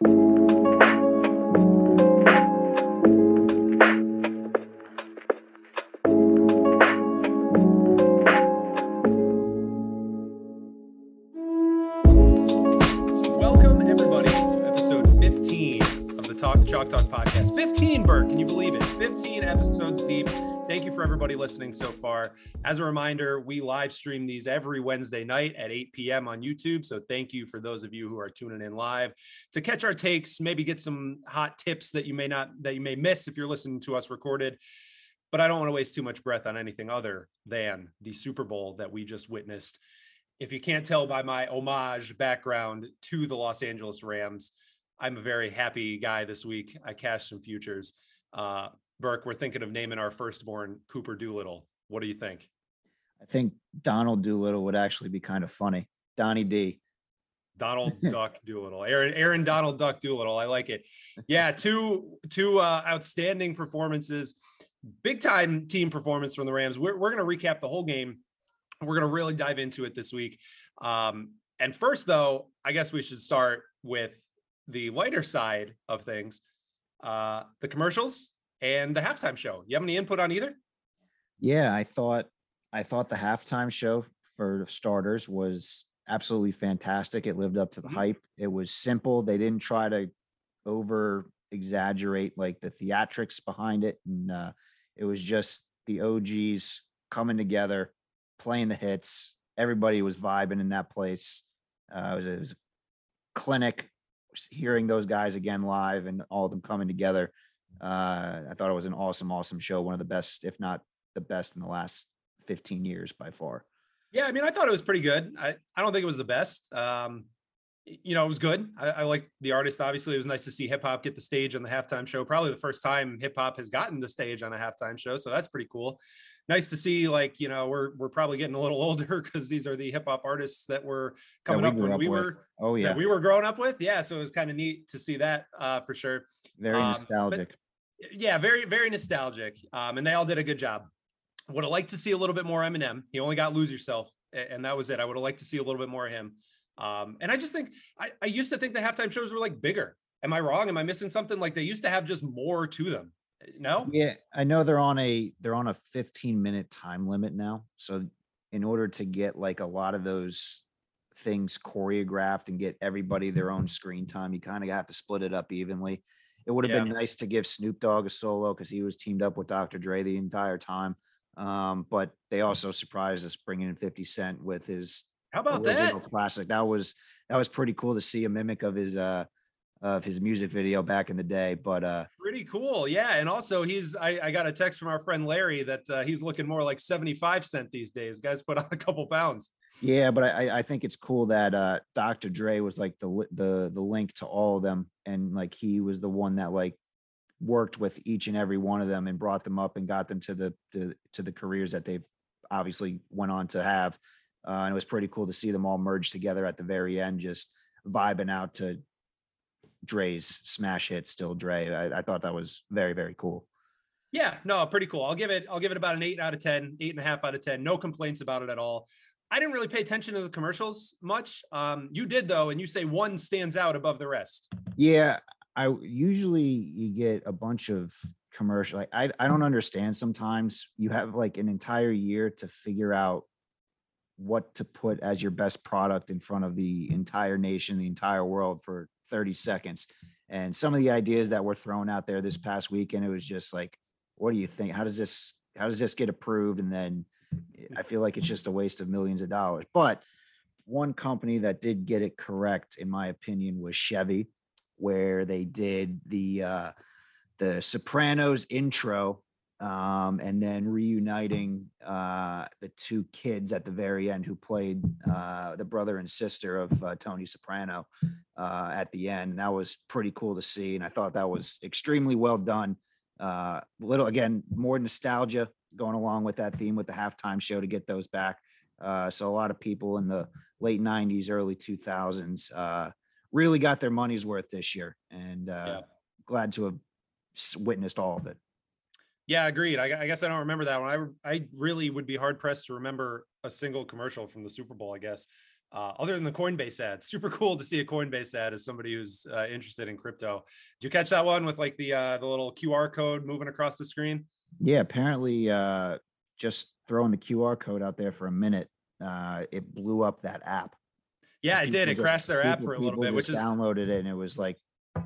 Talk the Talk Chalk Talk podcast. 15, Bert, can you believe it? 15 episodes deep. Thank you for everybody listening so far. As a reminder, we live stream these every Wednesday night at 8 p.m. on YouTube. So thank you for those of you who are tuning in live to catch our takes, maybe get some hot tips that you may not that you may miss if you're listening to us recorded. But I don't want to waste too much breath on anything other than the Super Bowl that we just witnessed if you can't tell by my homage background to the Los Angeles Rams, I'm a very happy guy this week. I cashed some futures. Uh, Burke, we're thinking of naming our firstborn Cooper Doolittle. What do you think? I think Donald Doolittle would actually be kind of funny. Donnie D. Donald Duck Doolittle, Aaron Aaron Donald Duck Doolittle. I like it. Yeah, two two uh, outstanding performances, big time team performance from the Rams. We're we're gonna recap the whole game we're going to really dive into it this week. Um, and first, though, I guess we should start with the lighter side of things uh, the commercials and the halftime show. You have any input on either? Yeah, I thought I thought the halftime show for starters was absolutely fantastic. It lived up to the mm-hmm. hype. It was simple. They didn't try to over exaggerate like the theatrics behind it, and uh, it was just the OGs coming together playing the hits. Everybody was vibing in that place. Uh, it, was, it was a clinic. Hearing those guys again live and all of them coming together, uh, I thought it was an awesome, awesome show. One of the best, if not the best, in the last 15 years by far. Yeah, I mean, I thought it was pretty good. I, I don't think it was the best. Um, you know, it was good. I, I liked the artist. Obviously, it was nice to see hip hop get the stage on the halftime show. Probably the first time hip hop has gotten the stage on a halftime show, so that's pretty cool. Nice to see. Like, you know, we're we're probably getting a little older because these are the hip hop artists that were coming we up when up we with. were. Oh yeah, we were growing up with. Yeah, so it was kind of neat to see that uh, for sure. Very um, nostalgic. Yeah, very very nostalgic. Um, and they all did a good job. Would have liked to see a little bit more Eminem. He only got "Lose Yourself," and that was it. I would have liked to see a little bit more of him. Um, and I just think I, I used to think the halftime shows were like bigger. Am I wrong? Am I missing something? Like they used to have just more to them. No. Yeah, I know they're on a they're on a 15 minute time limit now. So in order to get like a lot of those things choreographed and get everybody their own screen time, you kind of have to split it up evenly. It would have yeah. been nice to give Snoop Dogg a solo because he was teamed up with Dr. Dre the entire time. Um, but they also surprised us bringing in 50 Cent with his how about that? Classic. That was that was pretty cool to see a mimic of his uh of his music video back in the day. But uh pretty cool. Yeah. And also he's I, I got a text from our friend Larry that uh, he's looking more like 75 cent these days. Guys put on a couple pounds. Yeah, but I, I think it's cool that uh Dr. Dre was like the the the link to all of them. And like he was the one that like worked with each and every one of them and brought them up and got them to the to, to the careers that they've obviously went on to have. Uh, and it was pretty cool to see them all merge together at the very end, just vibing out to Dre's smash hit, "Still Dre." I, I thought that was very, very cool. Yeah, no, pretty cool. I'll give it. I'll give it about an eight out of ten, eight and a half out of ten. No complaints about it at all. I didn't really pay attention to the commercials much. Um, you did though, and you say one stands out above the rest. Yeah, I usually you get a bunch of commercial. Like I, I don't understand. Sometimes you have like an entire year to figure out what to put as your best product in front of the entire nation, the entire world for 30 seconds. And some of the ideas that were thrown out there this past weekend, it was just like, what do you think? How does this how does this get approved? And then I feel like it's just a waste of millions of dollars. But one company that did get it correct, in my opinion, was Chevy, where they did the uh the Sopranos intro um, and then reuniting uh, the two kids at the very end who played uh, the brother and sister of uh, Tony Soprano uh, at the end. That was pretty cool to see, and I thought that was extremely well done. Uh, little again, more nostalgia going along with that theme with the halftime show to get those back. Uh, so a lot of people in the late '90s, early 2000s really got their money's worth this year, and yeah. glad to have witnessed all of it. Yeah, agreed. I, I, guess I don't remember that one. I I really would be hard pressed to remember a single commercial from the Super Bowl. I guess uh, other than the Coinbase ad. Super cool to see a Coinbase ad as somebody who's uh, interested in crypto. Did you catch that one with like the uh, the little QR code moving across the screen? Yeah, apparently, uh, just throwing the QR code out there for a minute, uh, it blew up that app. Yeah, it did. It crashed their app for a little people bit, which just is downloaded it, and it was like a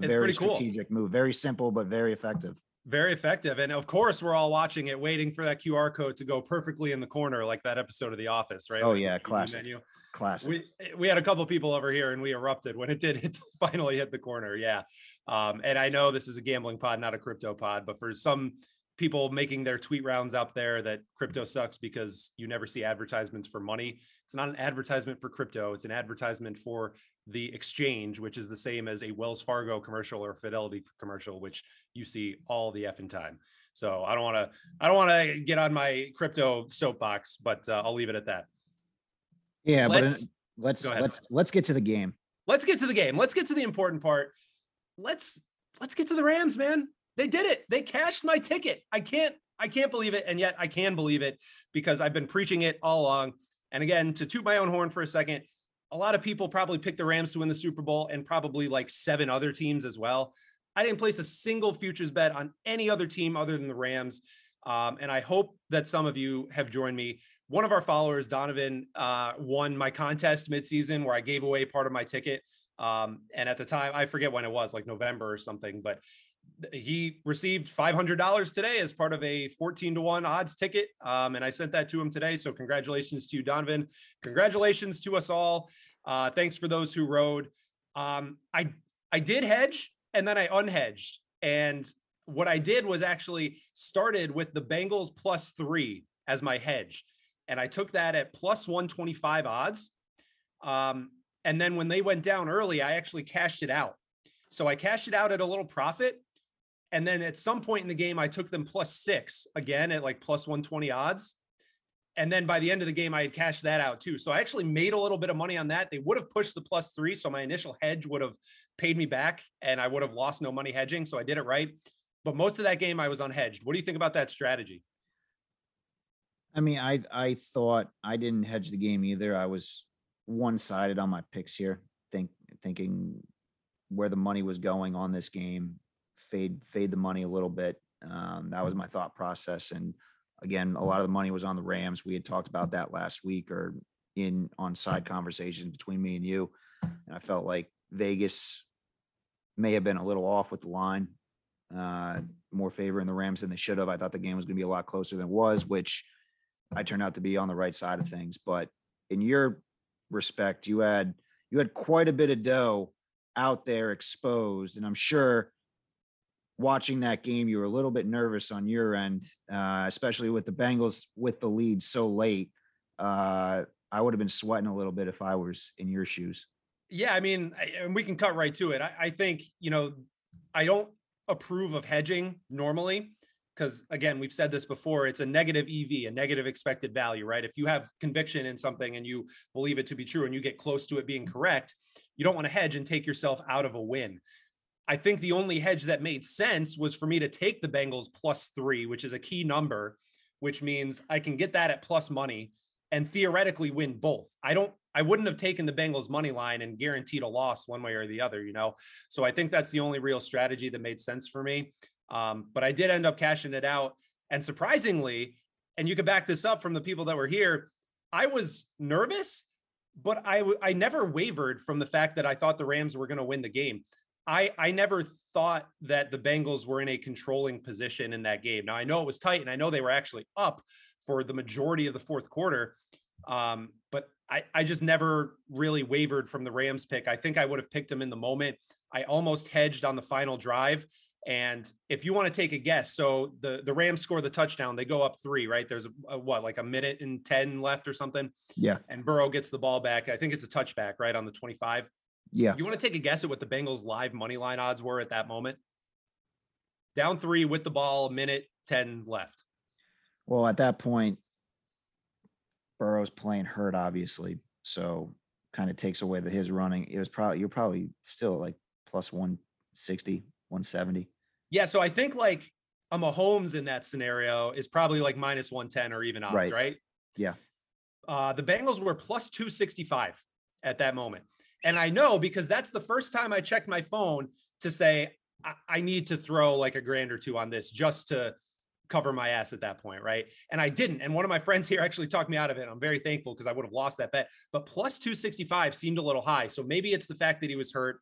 It's very pretty cool. strategic move, very simple but very effective. very effective. And of course, we're all watching it, waiting for that QR code to go perfectly in the corner, like that episode of The Office, right? Oh, Like yeah, classic. menu. Classic. We we had a couple people over here, and we erupted when it did hit, finally hit the corner. Yeah, um, and I know this is a gambling pod, not a crypto pod, but for some people making their tweet rounds out there that crypto sucks because you never see advertisements for money. It's not an advertisement for crypto. It's an advertisement for the exchange, which is the same as a Wells Fargo commercial or Fidelity commercial, which you see all the effing time. So I don't want to, I don't want to get on my crypto soapbox, but uh, I'll leave it at that. yeah, but let's- let's let's let's get to the game. Let's get to the game. Let's get to the important part. Let's let's get to the Rams, man. They did it. They cashed my ticket. I can't I can't believe it, and yet I can believe it because I've been preaching it all along. And again, to toot my own horn for a second, a lot of people probably picked the Rams to win the Super Bowl and probably like seven other teams as well. I didn't place a single futures bet on any other team other than the Rams. Um, and I hope that some of you have joined me. One of our followers, Donovan, uh, won my contest midseason where I gave away part of my ticket. Um, and at the time, I forget when it was, like November or something, but he received $500 today as part of a 14 to 1 odds ticket. Um, and I sent that to him today. So, congratulations to you, Donovan. Congratulations to us all. Uh, thanks for those who rode. Um, I I did hedge and then I unhedged. And what I did was actually started with the Bengals plus three as my hedge. And I took that at plus 125 odds. Um, and then when they went down early, I actually cashed it out. So I cashed it out at a little profit. And then at some point in the game, I took them plus six again at like plus 120 odds. And then by the end of the game, I had cashed that out too. So I actually made a little bit of money on that. They would have pushed the plus three. So my initial hedge would have paid me back and I would have lost no money hedging. So I did it right. But most of that game, I was unhedged. What do you think about that strategy? I mean, I I thought I didn't hedge the game either. I was one sided on my picks here, think thinking where the money was going on this game, fade fade the money a little bit. Um, that was my thought process. And again, a lot of the money was on the Rams. We had talked about that last week or in on side conversations between me and you. And I felt like Vegas may have been a little off with the line, uh, more favoring the Rams than they should have. I thought the game was going to be a lot closer than it was, which I turned out to be on the right side of things. But in your respect, you had you had quite a bit of dough out there exposed, and I'm sure watching that game, you were a little bit nervous on your end, uh, especially with the Bengals with the lead so late. Uh, I would have been sweating a little bit if I was in your shoes. Yeah, I mean, I- and we can cut right to it. I, I think, you know, I don't approve of hedging normally because, again, we've said this before. It's a negative EV, a negative expected value, right? If you have conviction in something and you believe it to be true and you get close to it being correct, you don't want to hedge and take yourself out of a win. I think the only hedge that made sense was for me to take the Bengals plus three, which is a key number, which means I can get that at plus money and theoretically win both. I don't I wouldn't have taken the Bengals money line and guaranteed a loss one way or the other, you know. So I think that's the only real strategy that made sense for me. Um, but I did end up cashing it out, and surprisingly, and you could back this up from the people that were here, I was nervous, but I never wavered from the fact that I thought the Rams were going to win the game. I I never thought that the Bengals were in a controlling position in that game. Now I know it was tight, and I know they were actually up for the majority of the fourth quarter. Um, but I, I just never really wavered from the Rams pick. I think I would have picked them in the moment. I almost hedged on the final drive. And if you want to take a guess, so the, the Rams score the touchdown, they go up three, right? There's a, a what, like a minute and 10 left or something. Yeah. And Burrow gets the ball back. I think it's a touchback, right? On the 25. Yeah. You want to take a guess at what the Bengals live money line odds were at that moment? Down three with the ball, a minute 10 left. Well, at that point, Burrow's playing hurt, obviously. So kind of takes away the his running. It was probably you're probably still like plus 160, 170. Yeah, so I think like a Mahomes in that scenario is probably like minus 110 or even odds, right? Right. Yeah. Uh, the Bengals were plus 265 at that moment. And I know because that's the first time I checked my phone to say, I, I need to throw like a grand or two on this just to cover my ass at that point, right? And I didn't. And one of my friends here actually talked me out of it. I'm very thankful because I would have lost that bet. But plus 265 seemed a little high. So maybe it's the fact that he was hurt.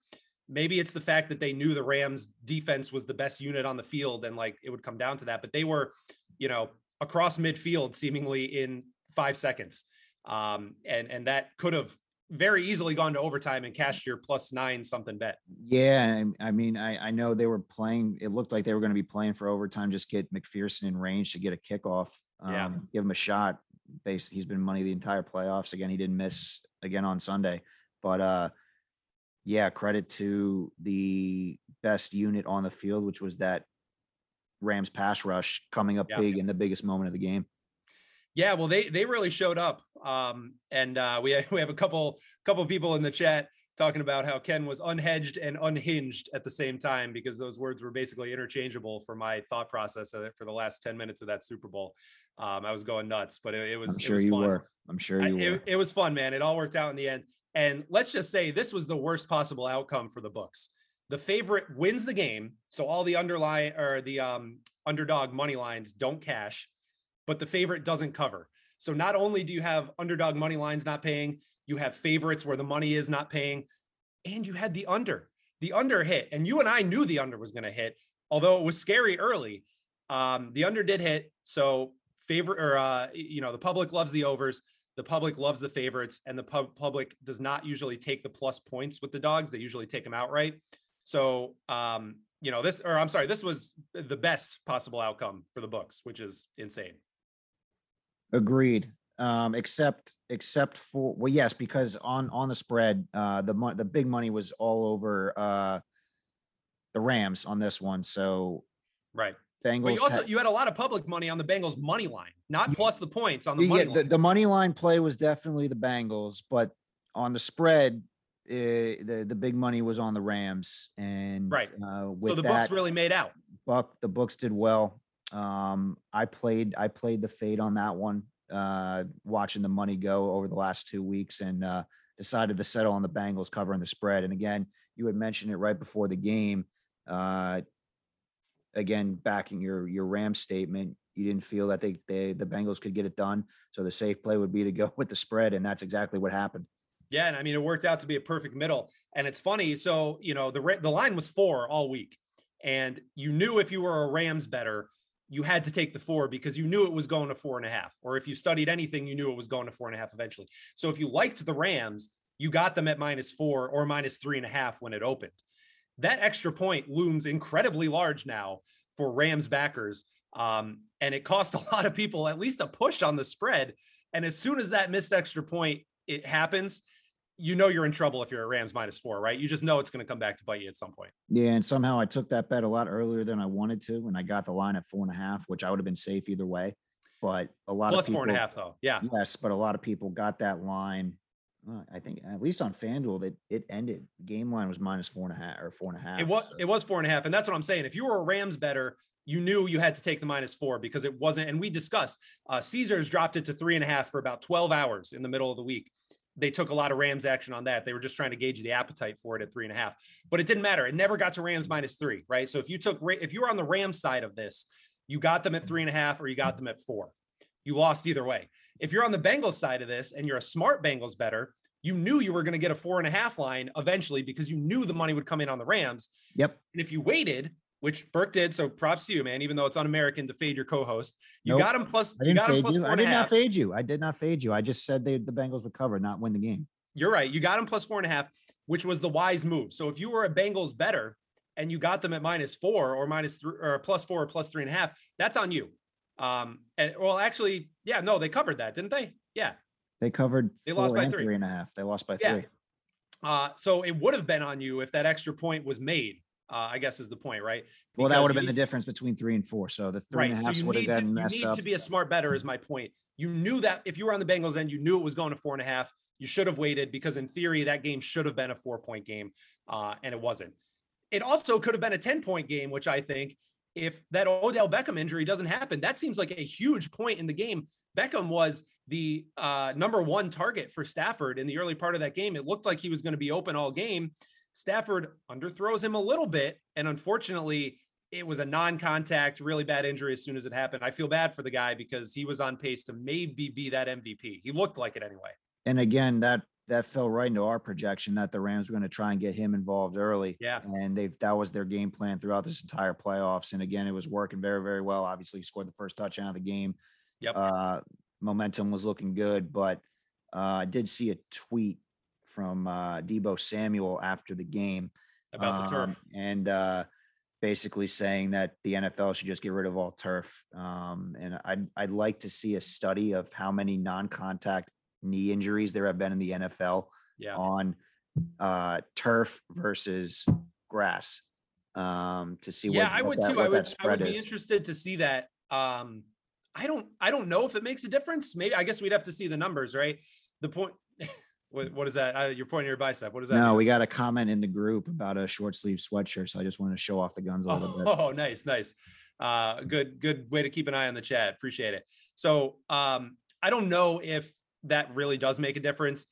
Maybe it's the fact that they knew the Rams defense was the best unit on the field and like it would come down to that. But they were, you know, across midfield seemingly in five seconds. Um, and and that could have very easily gone to overtime and cashed your plus nine something bet. Yeah, I mean, I, I know they were playing. It looked like they were going to be playing for overtime. Just get McPherson in range to get a kickoff. Um, Yeah. give him a shot. Base. He's been money the entire playoffs. Again, he didn't miss again on Sunday. But uh, yeah, credit to the best unit on the field, which was that Rams pass rush coming up Yeah. big in the biggest moment of the game. Yeah, well, they they really showed up, um, and uh, we we have a couple couple people in the chat talking about how Ken was unhedged and unhinged at the same time because those words were basically interchangeable for my thought process of it for the last ten minutes of that Super Bowl. Um, I was going nuts, but it, it was I'm it sure was you fun. were. I'm sure I- were. it, it was fun, man. It all worked out in the end. And let's just say this was the worst possible outcome for the books. The favorite wins the game, so all the underlying or the um, underdog money lines don't cash, but the favorite doesn't cover. So not only do you have underdog money lines not paying, you have favorites where the money is not paying, and you had the under. The under hit, and you and I knew the under was going to hit, although it was scary early. Um, the under did hit, so favorite or uh, you know the public loves the overs the public loves the favorites and the pub- public does not usually take the plus points with the dogs they usually take them outright so um you know this or i'm sorry this was the best possible outcome for the books which is insane Agreed. Um, except except for well, yes, because on on the spread, uh, the mon- the big money was all over uh the Rams on this one. So right Bengals. but you also had- you had a lot of public money on the bengals money line not Yeah. plus the points on the money the, line the money line play was definitely the Bengals, but on the spread, uh, the the big money was on the Rams, and Right. uh, with so the that, books really made out Buck the books did well. Um, I played I played the fade on that one, uh, watching the money go over the last two weeks, and uh, decided to settle on the Bengals covering the spread. And again, you had mentioned it right before the game. Uh, again, backing your your Ram statement, you didn't feel that they they the Bengals could get it done, so the safe play would be to go with the spread, and that's exactly what happened. Yeah, and I mean it worked out to be a perfect middle. And it's funny, so you know the the line was four all week, and you knew if you were a Rams better, you had to take the four because you knew it was going to four and a half. Or if you studied anything, you knew it was going to four and a half eventually. So if you liked the Rams, you got them at minus four or minus three and a half when it opened. That extra point looms incredibly large now for Rams backers. Um, and it cost a lot of people at least a push on the spread. And as soon as that missed extra point it happens, you know you're in trouble if you're a Rams minus four, right? You just know it's going to come back to bite you at some point. Yeah, and somehow I took that bet a lot earlier than I wanted to, and I got the line at four and a half, which I would have been safe either way. But a lot Plus of people, four and a half, though. Yeah. Yes, but a lot of people got that line. I think at least on FanDuel that it ended. Game line was minus four and a half or four and a half. It was so- it was four and a half, and that's what I'm saying. If you were a Rams better, you knew you had to take the minus four because it wasn't. And we discussed uh, Caesars dropped it to three and a half for about 12 hours in the middle of the week. They took a lot of Rams action on that. They were just trying to gauge the appetite for it at three and a half, but it didn't matter. It never got to Rams minus three, right? So if you took if you were on the Rams side of this, you got them at three and a half or you got them at four. You lost either way. If you're on the Bengals side of this and you're a smart Bengals better, you knew you were going to get a four and a half line eventually because you knew the money would come in on the Rams. Yep. And if you waited, which Burke did, so props to you, man. Even though it's un-American to fade your co-host, you Nope. got him plus. I didn't got him fade you. I did not fade you. I did not fade you. I just said they the Bengals would cover, not win the game. You're right. You got him plus four and a half, which was the wise move. So if you were a Bengals better and you got them at minus four or minus three or plus four or plus three and a half, that's on you. Um, and well, actually, yeah, no, they covered that, didn't they? Yeah. They covered They lost by three. three and a half. They lost by Yeah. three. Uh, so it would have been on you if that extra point was made. Uh, I guess is the point, right? Well, that would have you been the difference between three and four. So the three right. and a half you would have need, to, been you messed need up. to be a smart better, is my point. You knew that if you were on the Bengals end, you knew it was going to four and a half. You should have waited because, in theory, that game should have been a four point game, uh, and it wasn't. It also could have been a 10 point game, which I think if that Odell Beckham injury doesn't happen. That seems like a huge point in the game. Beckham was the uh, number one target for Stafford in the early part of that game. It looked like he was going to be open all game. Stafford underthrows him a little bit. And unfortunately, it was a non-contact, really bad injury as soon as it happened. I feel bad for the guy because he was on pace to maybe be that MVP. He looked like it anyway. And again, that that fell right into our projection that the Rams were going to try and get him involved early. Yeah. And they've that was their game plan throughout this entire playoffs. And again, it was working very, very well. Obviously, he scored the first touchdown of the game. Yep. Uh, momentum was looking good, but uh, I did see a tweet from uh, Deebo Samuel after the game about the turf. um, and uh, basically saying that the NFL should just get rid of all turf. Um, and I'd I'd like to see a study of how many non-contact knee injuries there have been in the NFL Yeah. on uh, turf versus grass um, to see yeah, what, I would that, too. I would I would be is. interested to see that. Um, I don't I don't know if it makes a difference. Maybe I guess we'd have to see the numbers, right? The point what, what is that? Uh, you're pointing your bicep. What is that? No, mean? we got a comment in the group about a short sleeve sweatshirt, so I just wanted to show off the guns a little bit. Oh, nice, nice. Uh, good, good way to keep an eye on the chat. Appreciate it. So, um, I don't know if that really does make a difference.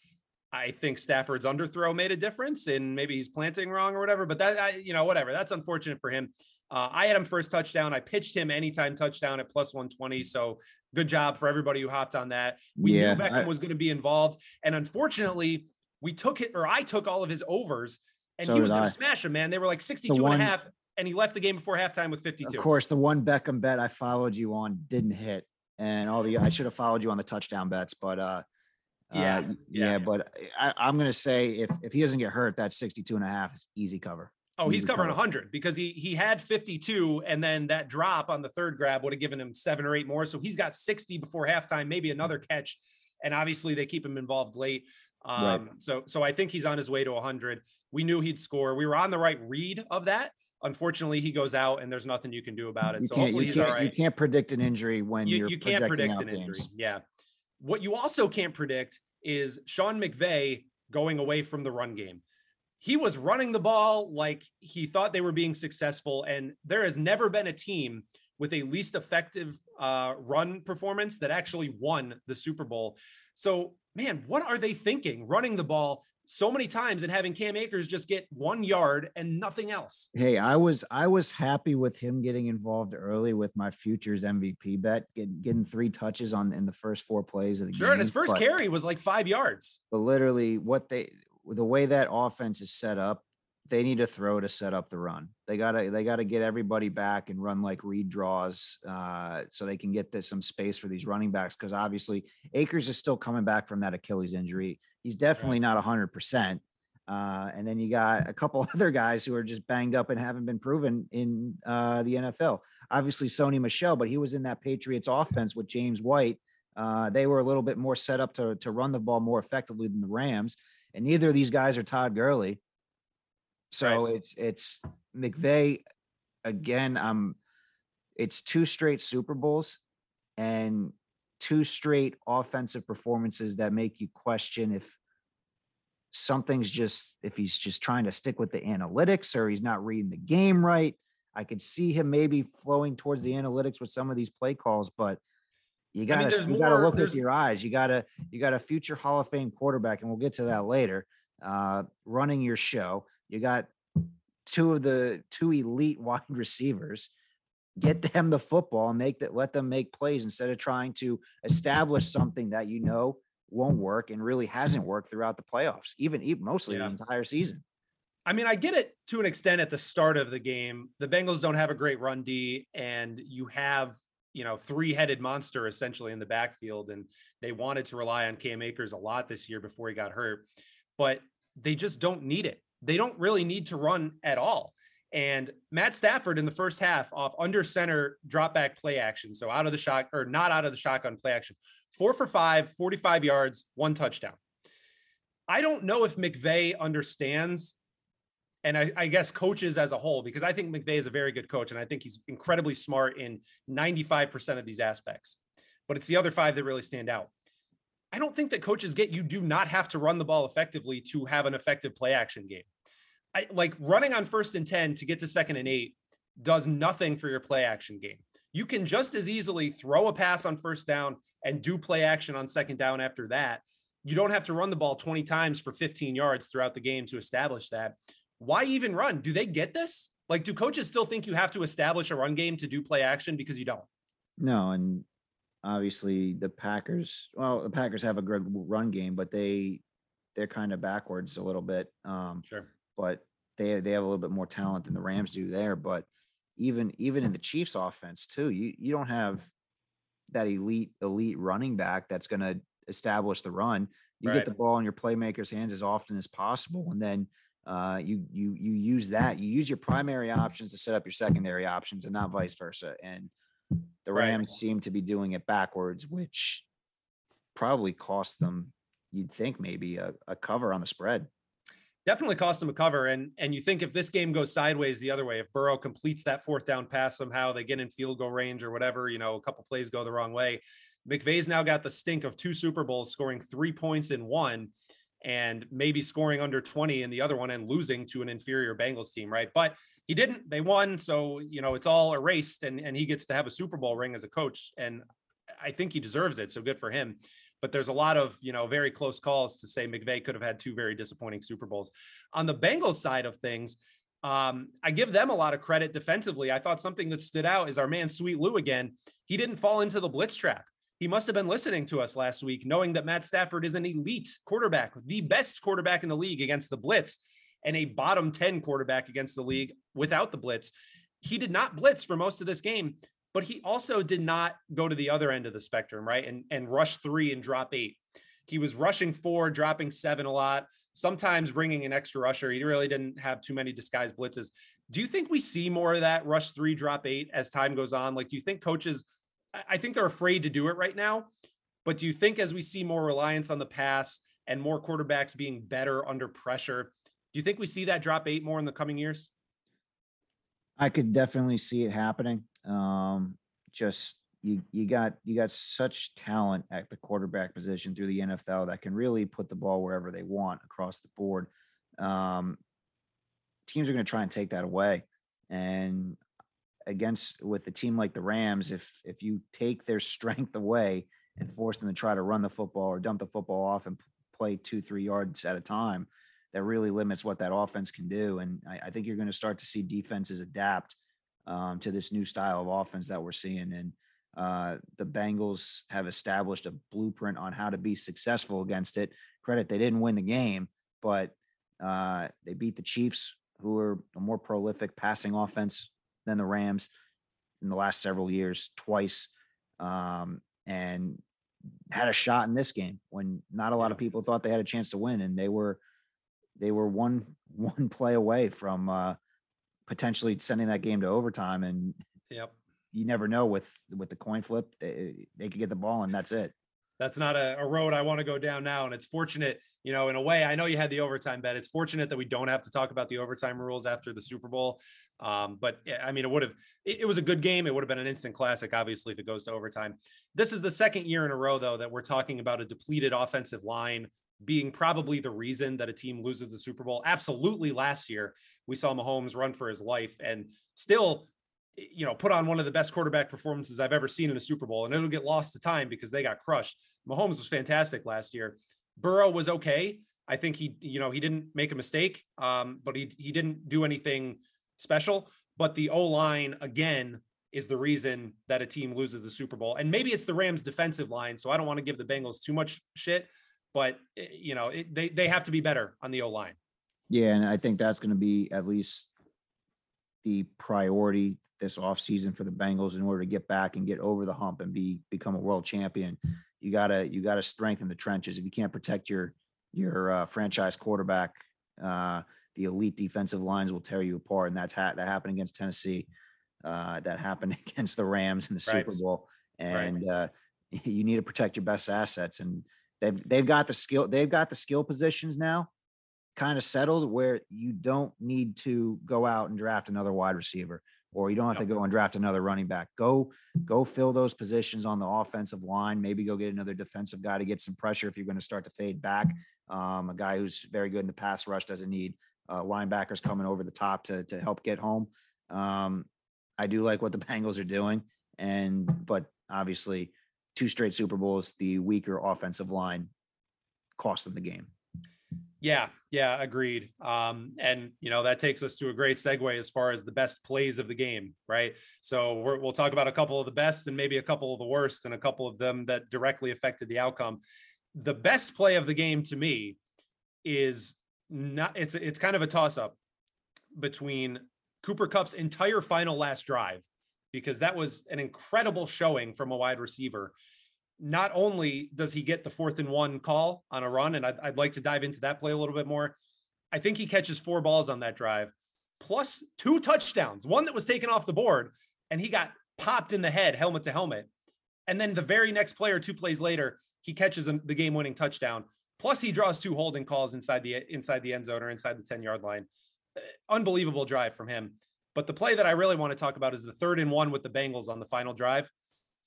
I think Stafford's underthrow made a difference, and maybe he's planting wrong or whatever. But that, I, you know, whatever. That's unfortunate for him. Uh, I had him first touchdown. I pitched him anytime touchdown at plus 120. So good job for everybody who hopped on that. We Yeah, knew Beckham I- was going to be involved, and unfortunately, we took it, or I took all of his overs, and So he was going to smash him. Man, they were like 62 and a half, and he left the game before halftime with 52. Of course, the one Beckham bet I followed you on didn't hit, and all the I should have followed you on the touchdown bets, but uh, Yeah, uh, yeah, yeah, but I, I'm gonna say if if he doesn't get hurt, that 62 and a half is easy cover. Oh, he's covering cover. 100 because he he had 52 and then that drop on the third grab would have given him 7 or 8 more. So he's got 60 before halftime, maybe another catch. And obviously they keep him involved late. Um Right. so so I think he's on his way to 100. We knew he'd score. We were on the right read of that. Unfortunately, he goes out and there's nothing you can do about it. You so can't hopefully you he's all can't right. you can't predict an injury when you, you're you can't projecting predict out an injury. games. Yeah. What you also can't predict is Sean McVay going away from the run game. He was running the ball like he thought they were being successful, and there has never been a team with a least effective uh, run performance that actually won the Super Bowl. So, man, what are they thinking? Running the ball so many times and having Cam Akers just get one yard and nothing else. Hey, I was I was happy with him getting involved early with my futures MVP bet, getting, getting three touches on in the first four plays of the Sure, game. Sure, and his first but- carry was like five yards. but literally what they the way that offense is set up they need to throw to set up the run they gotta they gotta get everybody back and run like read draws uh, so they can get this, some space for these running backs because obviously akers is still coming back from that achilles injury he's definitely not 100% uh, and then you got a couple other guys who are just banged up and haven't been proven in uh, the NFL. Obviously, Sony Michel, but he was in that Patriots offense with James White. Uh, they were a little bit more set up to, to run the ball more effectively than the Rams. And neither of these guys are Todd Gurley. So Right. it's it's McVay again. Um, it's two straight Super Bowls and two straight offensive performances that make you question if something's just if he's just trying to stick with the analytics or he's not reading the game right. I could see him maybe flowing towards the analytics with some of these play calls, but you gotta there's you gotta look with your eyes. You gotta you got a future Hall of Fame quarterback, and we'll get to that later. Uh, running your show, you got two of the two elite wide receivers. Get them the football and make that let them make plays instead of trying to establish something that you know won't work and really hasn't worked throughout the playoffs, even, even mostly Yeah. the entire season. I mean, I get it to an extent at the start of the game. The Bengals don't have a great run D, and you have, you know, three headed monster essentially in the backfield. And they wanted to rely on Cam Akers a lot this year before he got hurt, but they just don't need it. They don't really need to run at all. And Matt Stafford in the first half off under center drop back play action. So out of the shot or not out of the shotgun play action, four for five, 45 yards, one touchdown. I don't know if McVay understands and I, I, guess coaches as a whole, because I think McVay is a very good coach, and I think he's incredibly smart in 95% of these aspects. But it's the other five that really stand out. I don't think that coaches get you do not have to run the ball effectively to have an effective play action game. I like running on first and 10 to get to second and eight does nothing for your play action game. You can just as easily throw a pass on first down and do play action on second down after that. You don't have to run the ball 20 times for 15 yards throughout the game to establish that. Why even run? Do they get this? Like, do coaches still think you have to establish a run game to do play action because you don't? No, and obviously the Packers, well, the Packers have a good run game, but they they're kind of backwards a little bit. Um, Sure. But they they have a little bit more talent than the Rams do there. But even even in the Chiefs offense too, you you don't have that elite elite running back that's going to establish the run. You Right. get the ball in your playmakers' hands as often as possible, and then uh, you you you use that. You use your primary options to set up your secondary options, and not vice versa. And the Right. Rams seem to be doing it backwards, which probably cost them. You'd think maybe a, a cover on the spread. Definitely cost them a cover. And and you think if this game goes sideways the other way, if Burrow completes that fourth down pass somehow, they get in field goal range or whatever, you know, a couple plays go the wrong way. McVay's now got the stink of two Super Bowls, scoring three points in one, and maybe scoring under 20 in the other one and losing to an inferior Bengals team, right? But he didn't. They won, so you know it's all erased, and and he gets to have a Super Bowl ring as a coach, and I think he deserves it. So good for him but there's a lot of you know very close calls to say McVay could have had two very disappointing Super Bowls. On the Bengals side of things, um, I give them a lot of credit defensively. I thought something that stood out is our man Sweet Lou again. He didn't fall into the blitz trap. He must have been listening to us last week, knowing that Matt Stafford is an elite quarterback, the best quarterback in the league against the blitz, and a bottom 10 quarterback against the league without the blitz. He did not blitz for most of this game but he also did not go to the other end of the spectrum, right? And and rush three and drop eight. He was rushing four, dropping seven a lot, sometimes bringing an extra rusher. He really didn't have too many disguised blitzes. Do you think we see more of that rush three, drop eight as time goes on? Like, do you think coaches, I think they're afraid to do it right now, but do you think as we see more reliance on the pass and more quarterbacks being better under pressure, do you think we see that drop eight more in the coming years? I could definitely see it happening. Um, just you you got you got such talent at the quarterback position through the NFL that can really put the ball wherever they want across the board. Um, teams are going to try and take that away, and against with a team like the Rams, if if you take their strength away and force them to try to run the football or dump the football off and play two three yards at a time, that really limits what that offense can do. And I, I think you're going to start to see defenses adapt um, to this new style of offense that we're seeing. And uh, the Bengals have established a blueprint on how to be successful against it. Credit they didn't win the game, but uh, they beat the Chiefs, who are a more prolific passing offense than the Rams in the last several years, twice, um, and had a shot in this game when not a lot of people thought they had a chance to win, and they were they were one one play away from uh, potentially sending that game to overtime. And Yep. you never know with with the coin flip, they, they could get the ball and that's it. that's not a, a road I want to go down now. And it's fortunate, you know, in a way, I know you had the overtime bet. It's fortunate that we don't have to talk about the overtime rules after the Super Bowl. Um, but I mean, it would have, it, it was a good game. It would have been an instant classic, obviously, if it goes to overtime. This is the second year in a row, though, that we're talking about a depleted offensive line being probably the reason that a team loses the Super Bowl. Absolutely. Last year, we saw Mahomes run for his life and still you know, put on one of the best quarterback performances I've ever seen in a Super Bowl, and it'll get lost to time because they got crushed. Mahomes was fantastic last year. Burrow was okay. I think he, you know, he didn't make a mistake, um, but he he didn't do anything special. But the O line again is the reason that a team loses the Super Bowl, and maybe it's the Rams' defensive line. So I don't want to give the Bengals too much shit, but eh, you know, it, they they have to be better on the O line. Yeah, and I think that's going to be at least the priority this offseason for the Bengals in order to get back and get over the hump and be become a world champion. You gotta you gotta strengthen the trenches. If you can't protect your your uh, franchise quarterback, uh, the elite defensive lines will tear you apart. And that's ha- that happened against Tennessee. Uh, that happened against the Rams in the Right. Super Bowl. Right. And uh, you need to protect your best assets. And they've they've got the skill they've got the skill positions now kind of settled where you don't need to go out and draft another wide receiver or you don't have to go and draft another running back. Go go fill those positions on the offensive line. Maybe go get another defensive guy to get some pressure if you're going to start to fade back. Um, a guy who's very good in the pass rush doesn't need uh, linebackers coming over the top to to help get home. Um, I do like what the Bengals are doing, and but obviously, two straight Super Bowls, the weaker offensive line cost them the game. Yeah, yeah, agreed. Um, and you know that takes us to a great segue as far as the best plays of the game, right? So we will talk about a couple of the best and maybe a couple of the worst, and a couple of them that directly affected the outcome. The best play of the game to me is not. It's it's kind of a toss up between Cooper Kupp's entire final last drive because that was an incredible showing from a wide receiver not only does he get the fourth and one call on a run, and I'd, I'd, like to dive into that play a little bit more. I think he catches four balls on that drive, plus two touchdowns, one that was taken off the board, and he got popped in the head, helmet to helmet. And then the very next play or two plays later, he catches the game winning touchdown. Plus, he draws two holding calls inside the inside the end zone or inside the 10 yard line. Uh, unbelievable drive from him. But the play that I really want to talk about is the third and one with the Bengals on the final drive.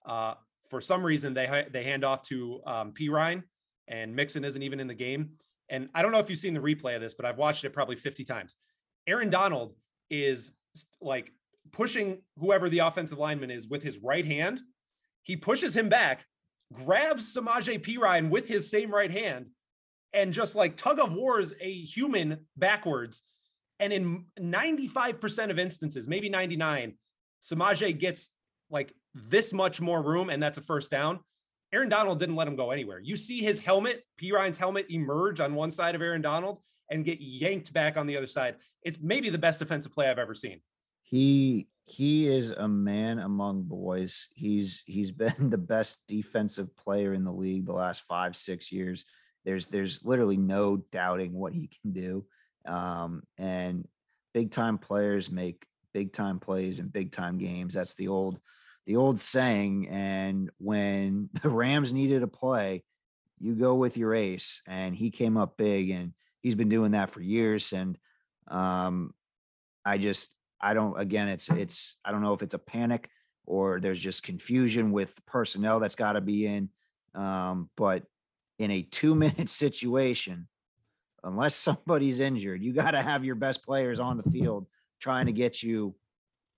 Uh, for some reason they they hand off to um, Ryan, and Mixon isn't even in the game. And I don't know if you've seen the replay of this, but I've watched it probably 50 times. Aaron Donald is like pushing whoever the offensive lineman is with his right hand. He pushes him back, grabs Samaje Perine with his same right hand, and just like tug of wars a human backwards. And in 95% of instances, maybe 99, Samaje gets like this much more room and that's a first down. Aaron Donald didn't let him go anywhere. You see his helmet, Perine's helmet emerge on one side of Aaron Donald and get yanked back on the other side. It's maybe the best defensive play I've ever seen. He he is a man among boys. He's he's been the best defensive player in the league the last 5 6 years. There's there's literally no doubting what he can do. Um, and big time players make big time plays in big time games. That's the old the old saying. And when the Rams needed a play, you go with your ace. And he came up big, and he's been doing that for years. And um, I just I don't again it's it's I don't know if it's a panic or there's just confusion with personnel that's got to be in. Um, but in a two minute situation, unless somebody's injured, you got to have your best players on the field trying to get you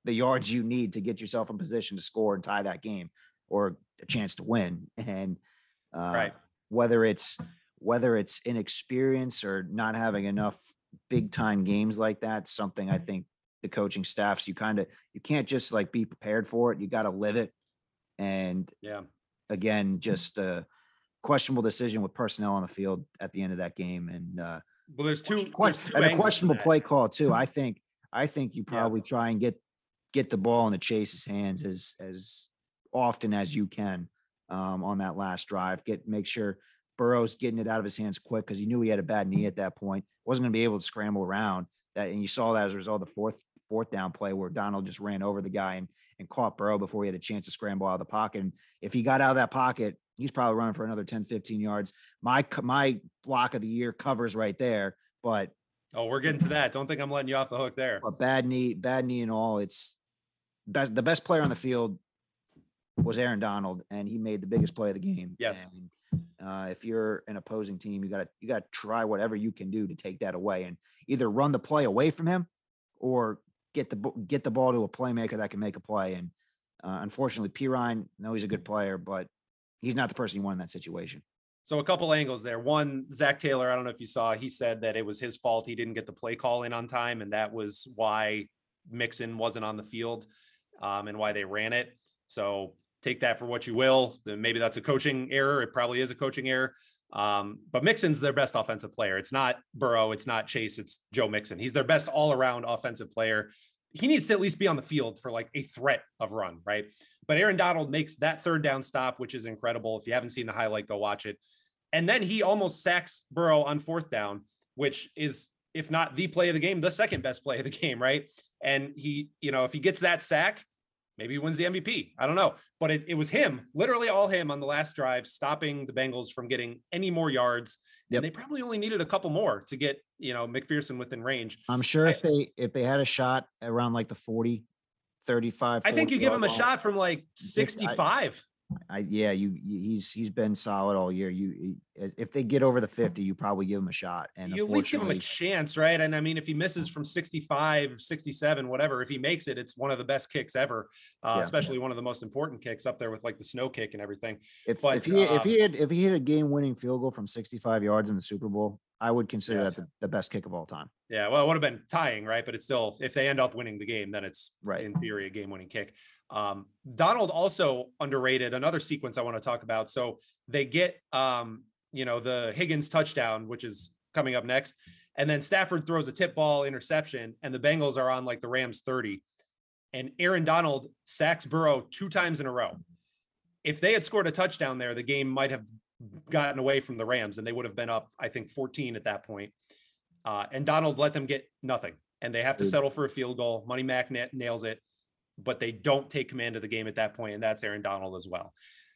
the yards you need to get yourself in position to score and tie that game or a chance to win. And uh, right. whether it's whether it's inexperience or not having enough big time games like that, something I think the coaching staffs you kind of you can't just like be prepared for it. You got to live it. And yeah, again, just a questionable decision with personnel on the field at the end of that game. And uh, well, there's two, there's two and a questionable play call too. I think I think you probably yeah. try and get get the ball in the chase's hands as as often as you can um, on that last drive. Get make sure Burrow's getting it out of his hands quick because he knew he had a bad knee at that point. wasn't going to be able to scramble around. That and you saw that as a result of the fourth fourth down play where Donald just ran over the guy and and caught Burrow before he had a chance to scramble out of the pocket. And if he got out of that pocket, he's probably running for another 10, 15 yards. My my block of the year covers right there, but Oh, we're getting to that. Don't think I'm letting you off the hook there. A bad knee, bad knee and all. It's best, the best player on the field was Aaron Donald, and he made the biggest play of the game. Yes. And, uh, if you're an opposing team, you got to you got to try whatever you can do to take that away, and either run the play away from him, or get the get the ball to a playmaker that can make a play. And uh, unfortunately, Perine, no, he's a good player, but he's not the person you want in that situation. So a couple angles there. One, Zac Taylor, I don't know if you saw, he said that it was his fault he didn't get the play call in on time, and that was why Mixon wasn't on the field um, and why they ran it. So take that for what you will. Maybe that's a coaching error. It probably is a coaching error. Um, but Mixon's their best offensive player. It's not Burrow, it's not Chase, it's Joe Mixon. He's their best all around offensive player. He needs to at least be on the field for like a threat of run, right? But Aaron Donald makes that third down stop, which is incredible. If you haven't seen the highlight, go watch it. And then he almost sacks Burrow on fourth down, which is, if not the play of the game, the second best play of the game, right? And he, you know, if he gets that sack, maybe he wins the MVP. I don't know. But it, it was him, literally all him on the last drive, stopping the Bengals from getting any more yards. Yep. And they probably only needed a couple more to get, you know, McPherson within range. I'm sure I, if they if they had a shot around like the 40, 35. I think you give him a shot from like 65. I, yeah, you he's he's been solid all year. You if they get over the 50, you probably give him a shot. And you at least give him a chance, right? And I mean, if he misses from 65, 67, whatever, if he makes it, it's one of the best kicks ever, uh, Yeah. especially one of the most important kicks up there with like the snow kick and everything. if, but, if he if um, he had if he hit a game winning field goal from 65 yards in the Super Bowl, I would consider Yeah. that the, the best kick of all time. Yeah, well, it would have been tying, right? But it's still, if they end up winning the game, then it's Right. in theory a game-winning kick. Um, Donald also underrated another sequence I want to talk about. So they get, um, you know, the Higgins touchdown, which is coming up next, and then Stafford throws a tip ball interception, and the Bengals are on like the Rams 30, and Aaron Donald sacks Burrow two times in a row. If they had scored a touchdown there, the game might have gotten away from the Rams, and they would have been up, I think, 14 at that point. Uh, and Donald let them get nothing, and they have to settle for a field goal. Money Mac nails it, but they don't take command of the game at that point, and that's Aaron Donald as well.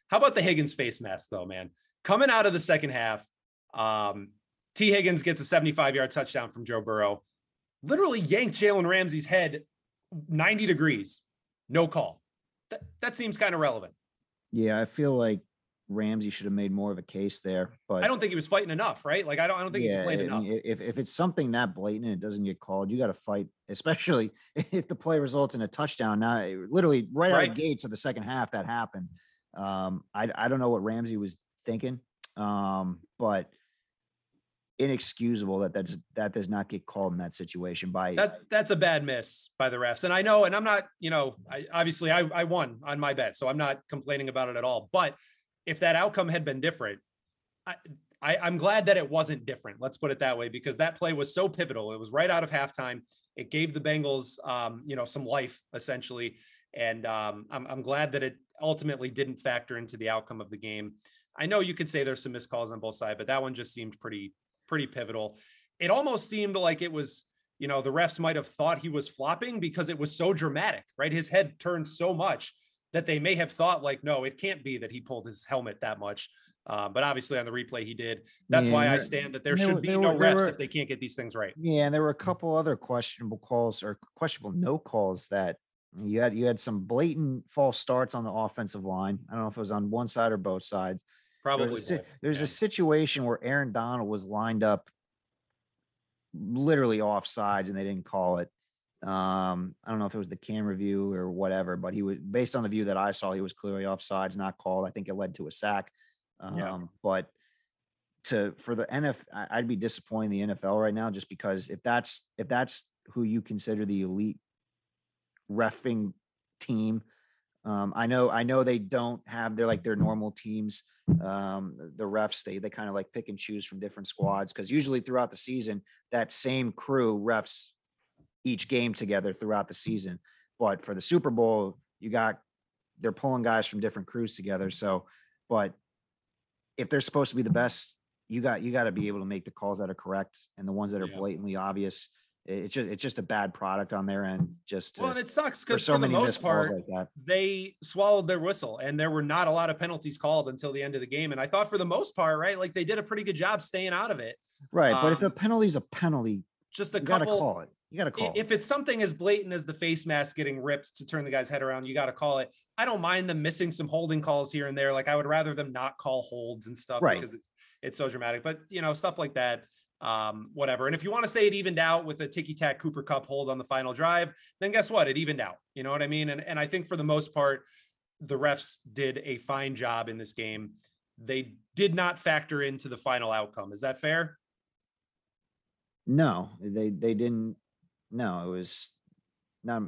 How about the Higgins face mask, though, man? Coming out of the second half, um, T. Higgins gets a 75 yard touchdown from Joe Burrow, literally yanked Jalen Ramsey's head 90 degrees, no call. That, that seems kind of relevant. Yeah, I feel like Ramsey should have made more of a case there, but I don't think he was fighting enough, right? Like, I don't, I don't think he yeah, played enough. if if it's something that blatant and it doesn't get called, you got to fight, especially if the play results in a touchdown. Now, literally right, out of the gates of the second half, that happened. Um, I I don't know what Ramsey was thinking, um, but inexcusable that that's that does not get called in that situation by that that's a bad miss by the refs and i know and i'm not you know I, obviously I, I won on my bet so i'm not complaining about it at all but if that outcome had been different I, I i'm glad that it wasn't different let's put it that way because that play was so pivotal. It was right out of halftime. It gave the bengals um, you know some life essentially. And um, I'm, I'm glad that it ultimately didn't factor into the outcome of the game. I know you could say there's some missed calls on both sides but that one just seemed pretty pretty pivotal. It almost seemed like it was you know, the refs might have thought he was flopping because it was so dramatic, right? His head turned so much that they may have thought, like, no, it can't be that he pulled his helmet that much. Uh, but obviously, on the replay, he did. That's Yeah, why I stand that there should were- be there no were- refs were- if they can't get these things right. Yeah, and there were a couple other questionable calls or questionable no calls that you had. You had some blatant false starts on the offensive line. I don't know if it was on one side or both sides. Probably. a there's yeah. a situation where Aaron Donald was lined up literally off sides and they didn't call it. Um, I don't know if it was the camera view or whatever, but he was based on the view that I saw, he was clearly off sides, not called. I think it led to a sack. Um, Yeah. but to for the NFL, I'd be disappointed in the NFL right now just because if that's if that's who you consider the elite refing team, um, I know I know they don't have they're like their normal teams. Um, the refs they they kind of like pick and choose from different squads because usually throughout the season that same crew refs each game together throughout the season. But for the Super Bowl, you got they're pulling guys from different crews together. So, but if they're supposed to be the best, you got you got to be able to make the calls that are correct and the ones that are Yeah. blatantly obvious. It's just it's just a bad product on their end. Just to, Well, and it sucks because so for the most part, like that. they swallowed their whistle and there were not a lot of penalties called until the end of the game. And I thought for the most part, right, like they did a pretty good job staying out of it. Right, but if a um, penalty's a penalty, Just a you got to couple. call it. You got to call. it. if it's something as blatant as the face mask getting ripped to turn the guy's head around, you got to call it. I don't mind them missing some holding calls here and there. Like I would rather them not call holds and stuff Right. because it's it's so dramatic. But you know, stuff like that, um, whatever. And if you want to say it evened out with a ticky tack Cooper Kupp hold on the final drive, then guess what? It evened out. You know what I mean? And and I think for the most part, the refs did a fine job in this game. They did not factor into the final outcome. Is that fair? No, they they didn't. No, it was not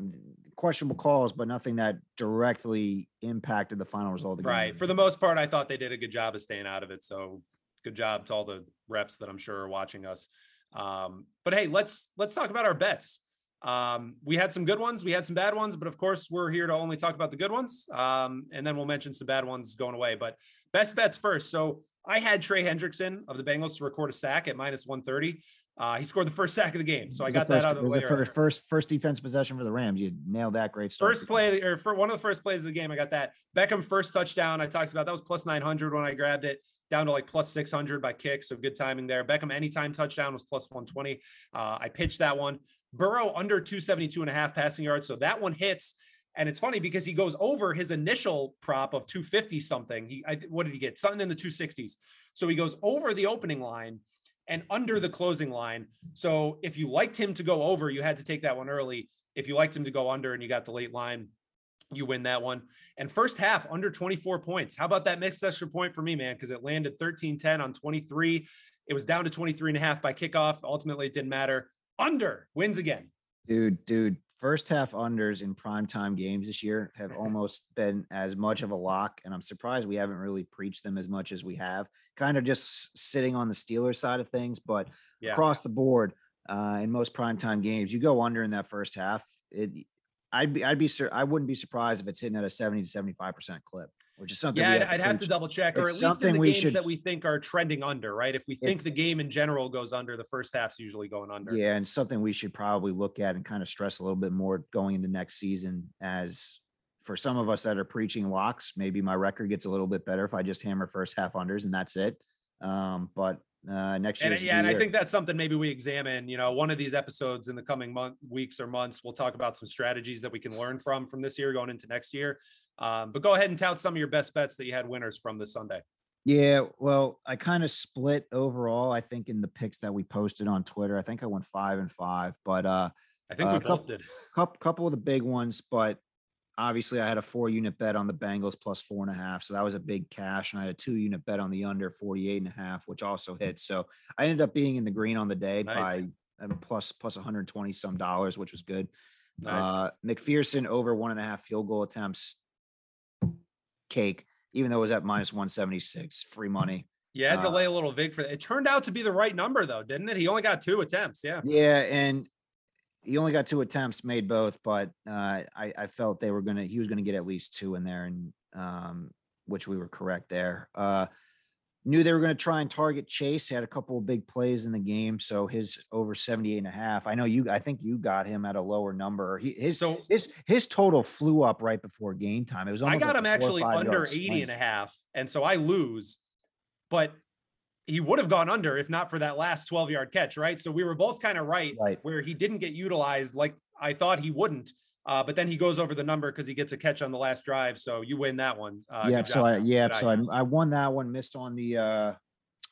questionable calls, but nothing that directly impacted the final result of the game. Right. For the most part, I thought they did a good job of staying out of it. So good job to all the refs that I'm sure are watching us. Um, but hey, let's let's talk about our bets. Um, we had some good ones, we had some bad ones, but of course, we're here to only talk about the good ones. Um, and then we'll mention some bad ones going away. But best bets first. So I had Trey Hendrickson of the Bengals to record a sack at minus 130. Uh, he scored the first sack of the game. So I It was the got that first- out of the was way. the first first first defense possession for the Rams. You nailed that. Great start. First play or for one of the first plays of the game, I got that Beckham first touchdown. I talked about that was plus 900 when I grabbed it down to like plus 600 by kick. So good timing there. Beckham anytime touchdown was plus 120. Uh, I pitched that one. Burrow under 272 and a half passing yards. So that one hits. And it's funny because he goes over his initial prop of 250 something. He, I, what did he get? Something in the 260s. So he goes over the opening line and under the closing line. So if you liked him to go over, you had to take that one early. If you liked him to go under and you got the late line, you win that one. And first half under 24 points. How about that mixed extra point for me, man? Because it landed 13 10 on 23. It was down to 23 and a half by kickoff. Ultimately, it didn't matter. Under wins again. Dude, dude, first half unders in primetime games this year have almost been as much of a lock. And I'm surprised we haven't really preached them as much as we have. Kind of just sitting on the Steelers side of things, but yeah. across the board, uh, in most primetime games, you go under in that first half. It, I'd be, I'd be, I wouldn't be surprised if it's hitting at a 70 to 75 percent clip which is something. Yeah, I'd, I'd have to double check, or at least in the games should, that we think are trending under, right? If we think the game in general goes under, the first half's usually going under. Yeah, and something we should probably look at and kind of stress a little bit more going into next season. As for some of us that are preaching locks, maybe my record gets a little bit better if I just hammer first half unders and that's it. Um, but uh, next year. And, yeah, and I think that's something maybe we examine. You know, one of these episodes in the coming month, weeks or months, we'll talk about some strategies that we can learn from from this year going into next year. Um, but go ahead and tout some of your best bets that you had winners from this Sunday. Yeah, well, I kind of split overall. I think in the picks that we posted on Twitter, I think I went five and five, but uh, I think uh, we both couple, did. Couple, couple of the big ones, but obviously I had a four unit bet on the Bengals plus four and a half. So that was a big cash. And I had a two unit bet on the under 48 and a half, which also hit. So I ended up being in the green on the day nice. by um, plus plus 120 some dollars, which was good. Nice. Uh, McPherson over one and a half field goal attempts cake, even though it was at minus 176, free money. Yeah, to uh, lay a little vig for that. It turned out to be the right number though, didn't it? He only got two attempts. Yeah. Yeah, and he only got two attempts, made both, but uh, I, I felt they were gonna he was gonna get at least two in there, and um, which we were correct there. Uh, knew they were going to try and target Chase. He had a couple of big plays in the game, so his over 78 and a half. I know you I think you got him at a lower number. He, his so, his his total flew up right before game time. It was I got like him actually under 80 swing. and a half, and so I lose. But he would have gone under if not for that last 12 yard catch, right? So we were both kind of right, right, where he didn't get utilized like I thought he wouldn't. Uh, but then he goes over the number because he gets a catch on the last drive. So you win that one. Uh, yeah. So I, yeah. So I, I won that one, missed on the, uh,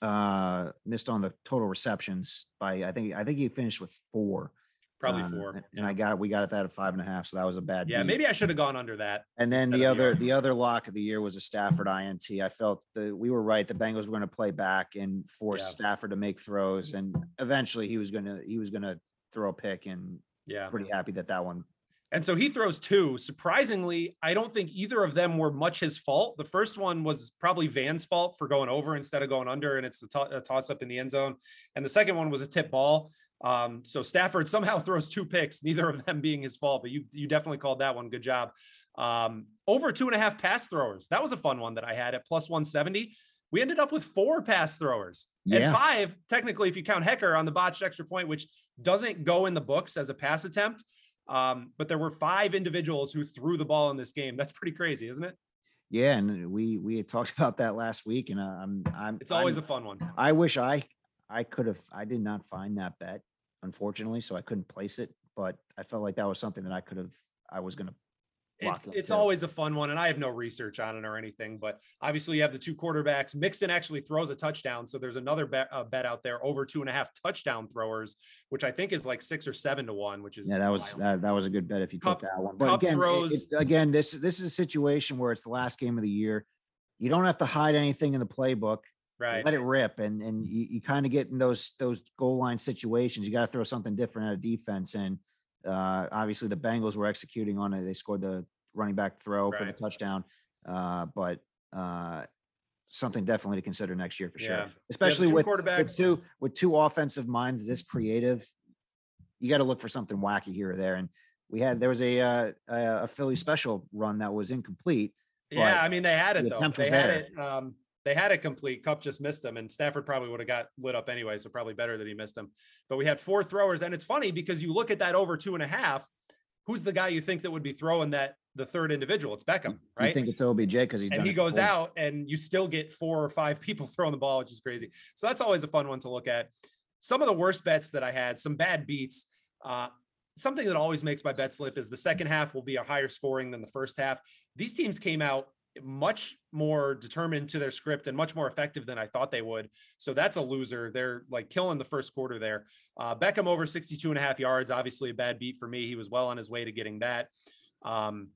uh, missed on the total receptions by, I think, I think he finished with four. Probably uh, four. And yeah. I got, we got it that at five and a half. So that was a bad. Yeah. Beat. Maybe I should have gone under that. And then the other, the, the other lock of the year was a Stafford INT. I felt that we were right. The Bengals were going to play back and force yeah. Stafford to make throws. And eventually he was going to, he was going to throw a pick and yeah, pretty happy that that one and so he throws two. Surprisingly, I don't think either of them were much his fault. The first one was probably Van's fault for going over instead of going under, and it's a, to- toss up in the end zone. And the second one was a tip ball. Um, so Stafford somehow throws two picks, neither of them being his fault, but you you definitely called that one. Good job. Um, over two and a half pass throwers. That was a fun one that I had at plus 170. We ended up with four pass throwers yeah. and five, technically, if you count Hekker on the botched extra point, which doesn't go in the books as a pass attempt. Um, but there were five individuals who threw the ball in this game. That's pretty crazy, isn't it? Yeah, and we we had talked about that last week, and uh, I'm I'm. It's always I'm, a fun one. I wish I I could have. I did not find that bet, unfortunately, so I couldn't place it. But I felt like that was something that I could have. I was going to it's it's always a fun one, and I have no research on it or anything. But obviously, you have the two quarterbacks. Mixon actually throws a touchdown, so there's another bet, uh, bet out there over two and a half touchdown throwers, which I think is like six or seven to one. Which is yeah, that was that, that was a good bet if you Kupp, took that one. But again, throws, it, it, again, this this is a situation where it's the last game of the year. You don't have to hide anything in the playbook. Right. Let it rip, and and you, you kind of get in those those goal line situations. You got to throw something different at a defense and uh, obviously, the Bengals were executing on it. They scored the running back throw right. for the touchdown, uh, but uh, something definitely to consider next year for yeah. sure. Especially with, with two with two offensive minds this creative. You got to look for something wacky here or there. And we had there was a uh, a Philly special run that was incomplete. Yeah, I mean they had it. The though. attempt was they there. It, um, they had a complete. Kupp just missed him, and Stafford probably would have got lit up anyway. So probably better that he missed him. But we had four throwers, and it's funny because you look at that over two and a half. Who's the guy you think that would be throwing that the third individual? It's Beckham, right? I think it's OBJ because he's and he goes before. out, and you still get four or five people throwing the ball, which is crazy. So that's always a fun one to look at. Some of the worst bets that I had, some bad beats. Uh, something that always makes my bet slip is the second half will be a higher scoring than the first half. These teams came out much more determined to their script and much more effective than I thought they would. So that's a loser. They're like killing the first quarter there. Uh, Beckham over 62 and a half yards, obviously a bad beat for me. He was well on his way to getting that. Um,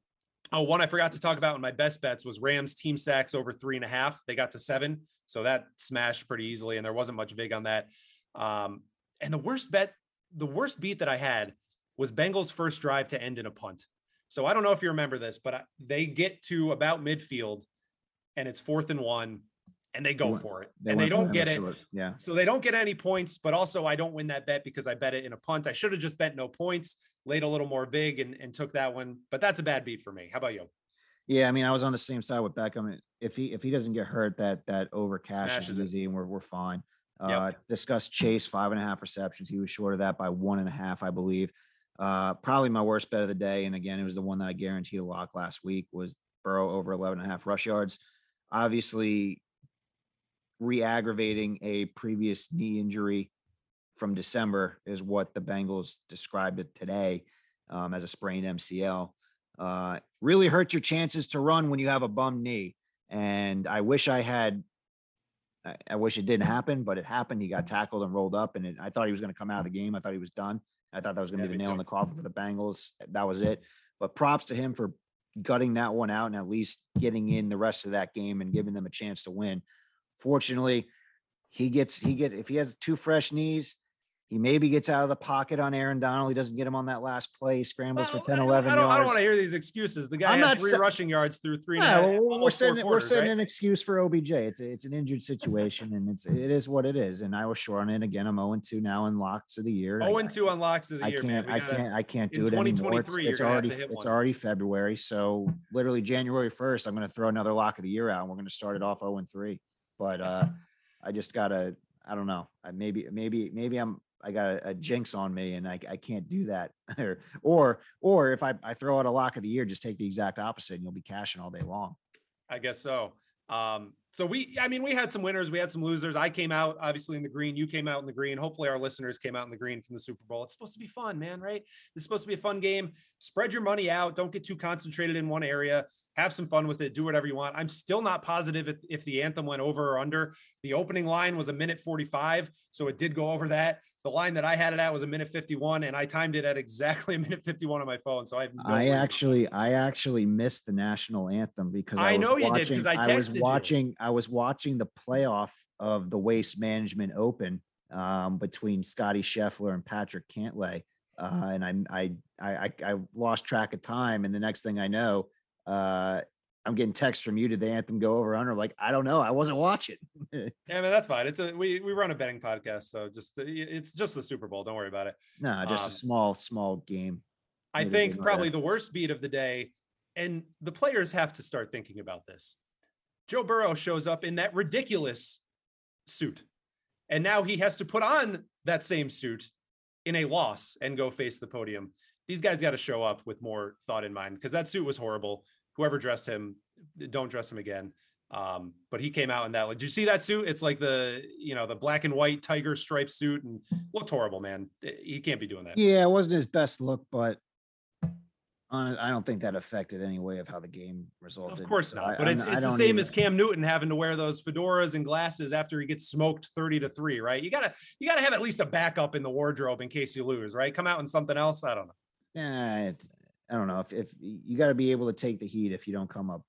oh, one I forgot to talk about in my best bets was Rams team sacks over three and a half. They got to seven. So that smashed pretty easily. And there wasn't much vig on that. Um, and the worst bet, the worst beat that I had was Bengals first drive to end in a punt. So I don't know if you remember this, but they get to about midfield and it's fourth and one and they go for it they and they don't get it. Yeah. So they don't get any points, but also I don't win that bet because I bet it in a punt. I should have just bet no points, laid a little more vig and, and took that one, but that's a bad beat for me. How about you? Yeah, I mean, I was on the same side with Beckham. If he if he doesn't get hurt, that that over cash is easy, and we're we're fine. Uh, yep. Discuss Chase five and a half receptions. He was short of that by one and a half, I believe. Uh, probably my worst bet of the day. And again, it was the one that I guaranteed a lock last week was Burrow over 11 and a half rush yards. Obviously, re-aggravating a previous knee injury from December is what the Bengals described it today um, as a sprained MCL. Uh, really hurts your chances to run when you have a bum knee. And I wish I had, I, I wish it didn't happen, but it happened. He got tackled and rolled up, and it, I thought he was going to come out of the game. I thought he was done. I thought that was going to yeah, be the nail too. in the coffin for the Bengals. That was it. But props to him for gutting that one out and at least getting in the rest of that game and giving them a chance to win. Fortunately, he gets he get if he has two fresh knees, he maybe gets out of the pocket on Aaron Donald. He doesn't get him on that last play. scrambles well, for 10, 11 I don't, yards. I don't want to hear these excuses. The guy I'm has three sa- rushing yards through three. Yeah, well, we're setting we're setting right? an excuse for OBJ. It's it's an injured situation, and it's it is what it is. And I was short on it again. I'm 0 2 now in locks of the year. 0 2 on locks of the I year. Can't, I can't I can't do it anymore. It's, it's already it's one. already February. So literally January 1st, I'm going to throw another lock of the year out. and We're going to start it off 0 3. But uh, I just gotta. I don't know. Maybe maybe maybe I'm I got a, a, jinx on me and I, I can't do that. or, or, or if I, I throw out a lock of the year, just take the exact opposite and you'll be cashing all day long. I guess so. Um, so we, I mean, we had some winners, we had some losers. I came out obviously in the green. You came out in the green. Hopefully, our listeners came out in the green from the Super Bowl. It's supposed to be fun, man. Right? It's supposed to be a fun game. Spread your money out. Don't get too concentrated in one area have some fun with it, do whatever you want. I'm still not positive if, if, the anthem went over or under. The opening line was a minute 45, so it did go over that. The line that I had it at was a minute 51, and I timed it at exactly a minute 51 on my phone. So I no I actually I actually missed the national anthem because I, I know you watching, did because I, I was watching you. I was watching the playoff of the Waste Management Open um, between Scotty Scheffler and Patrick Cantlay. Uh, and I, I I I lost track of time, and the next thing I know, uh, I'm getting texts from you. Did the anthem go over under? Like, I don't know. I wasn't watching. yeah, man, that's fine. It's a we we run a betting podcast, so just it's just the Super Bowl. Don't worry about it. No, just um, a small small game. I think probably the worst beat of the day, and the players have to start thinking about this. Joe Burrow shows up in that ridiculous suit, and now he has to put on that same suit in a loss and go face the podium these guys got to show up with more thought in mind because that suit was horrible. Whoever dressed him, don't dress him again. Um, but he came out in that. Like, did you see that suit? It's like the you know the black and white tiger stripe suit and looked horrible, man. He can't be doing that. Yeah, it wasn't his best look, but I don't think that affected any way of how the game resulted. Of course not. but it's, it's the same even... as Cam Newton having to wear those fedoras and glasses after he gets smoked 30 to 3, right? You gotta you gotta have at least a backup in the wardrobe in case you lose, right? Come out in something else. I don't know yeah, it's I don't know if if you got to be able to take the heat if you don't come up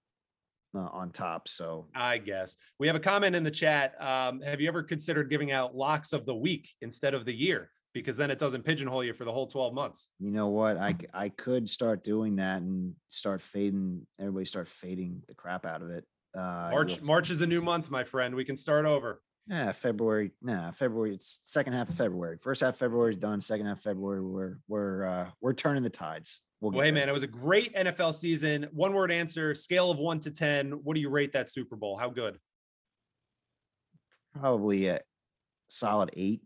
uh, on top. So I guess we have a comment in the chat. Um, have you ever considered giving out locks of the week instead of the year? Because then it doesn't pigeonhole you for the whole 12 months. You know what? I I could start doing that and start fading. Everybody start fading the crap out of it. Uh, March March is a new month, my friend. We can start over. Yeah, February. Nah, February. It's second half of February. First half of February is done. Second half of February, we're we're uh, we're turning the tides. We'll, well hey man, it was a great NFL season. One word answer: scale of one to ten. What do you rate that Super Bowl? How good? Probably a solid eight.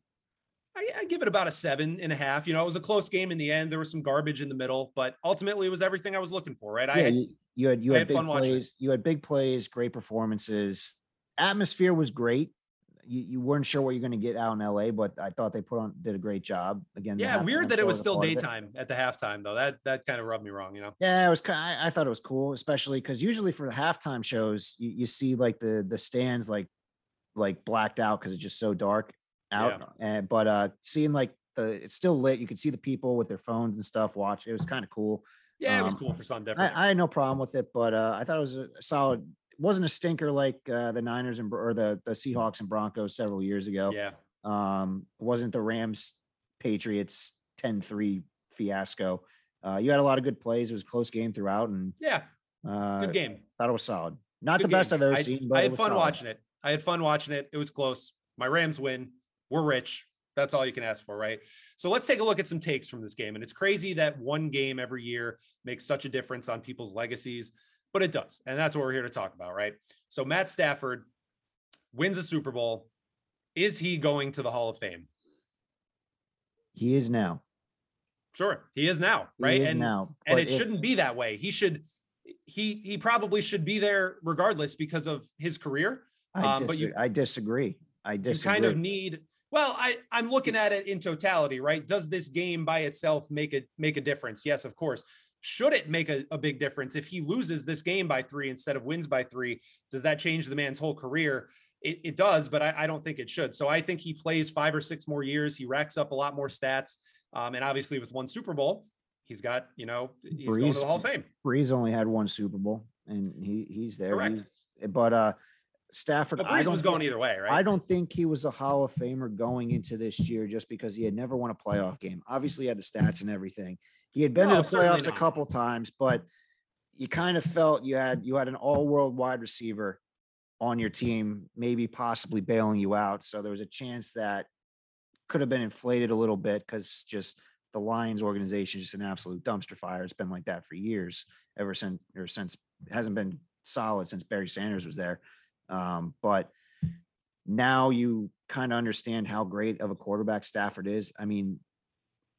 I, I, give it about a seven and a half. You know, it was a close game in the end. There was some garbage in the middle, but ultimately it was everything I was looking for. Right? Yeah, I had, you, had you had, had big plays. You had big plays, great performances. Atmosphere was great you, you weren't sure what you're going to get out in LA, but I thought they put on did a great job again. Yeah, weird that it was still part of it. daytime at the halftime though. That that kind of rubbed me wrong, you know. Yeah, it was kind. I thought it was cool, especially because usually for the halftime shows, you, you see like the the stands like like blacked out because it's just so dark out. And but uh seeing like the it's still lit, you could see the people with their phones and stuff watch. It was kind of cool. Yeah, it was Um, cool for something I, different. I had no problem with it, but uh I thought it was a solid. Wasn't a stinker like uh, the Niners and or the the Seahawks and Broncos several years ago. yeah. Um, wasn't the Rams Patriots 10-3 fiasco. Uh, you had a lot of good plays. It was a close game throughout, and Yeah. uh, Good game. thought it was solid. Not Good the best game. I've ever I, seen, but I had fun solid. watching it. I had fun watching it. It was close. My Rams win. We're rich. That's all you can ask for, right? So let's take a look at some takes from this game. And it's crazy that one game every year makes such a difference on people's legacies, but it does. And that's what we're here to talk about, right? So Matt Stafford wins a Super Bowl. Is he going to the Hall of Fame? He is now. Sure, he is now, right? is and now. and it if- shouldn't be that way. He should he he probably should be there regardless because of his career. I, um, but you- I disagree. I you disagree. kind of need well i i'm looking at it in totality right? Does this game by itself make it make a difference? Yes of course. Should it make a, a big difference? If he loses this game by three instead of wins by three does that change the man's whole career? It, it does but I, I don't think it should. So i think he plays five or six more years. He racks up a lot more stats um, and obviously with one super bowl he's got you know he's going to the hall of fame. Brees only had one Super Bowl, and he he's there. Correct. He's- but uh, Stafford, but I don't was think- going either way right I don't think he was a Hall of Famer going into this year just because he had never won a playoff game. Obviously, he had the stats and everything. He had been No, to the playoffs a couple times, but you kind of felt you had you had an all-world wide receiver on your team, maybe possibly bailing you out. So there was a chance that could have been inflated a little bit because just the Lions organization is just an absolute dumpster fire. It's been like that for years, ever since or since hasn't been solid since Barry Sanders was there. Um, but now you kind of understand how great of a quarterback Stafford is. I mean,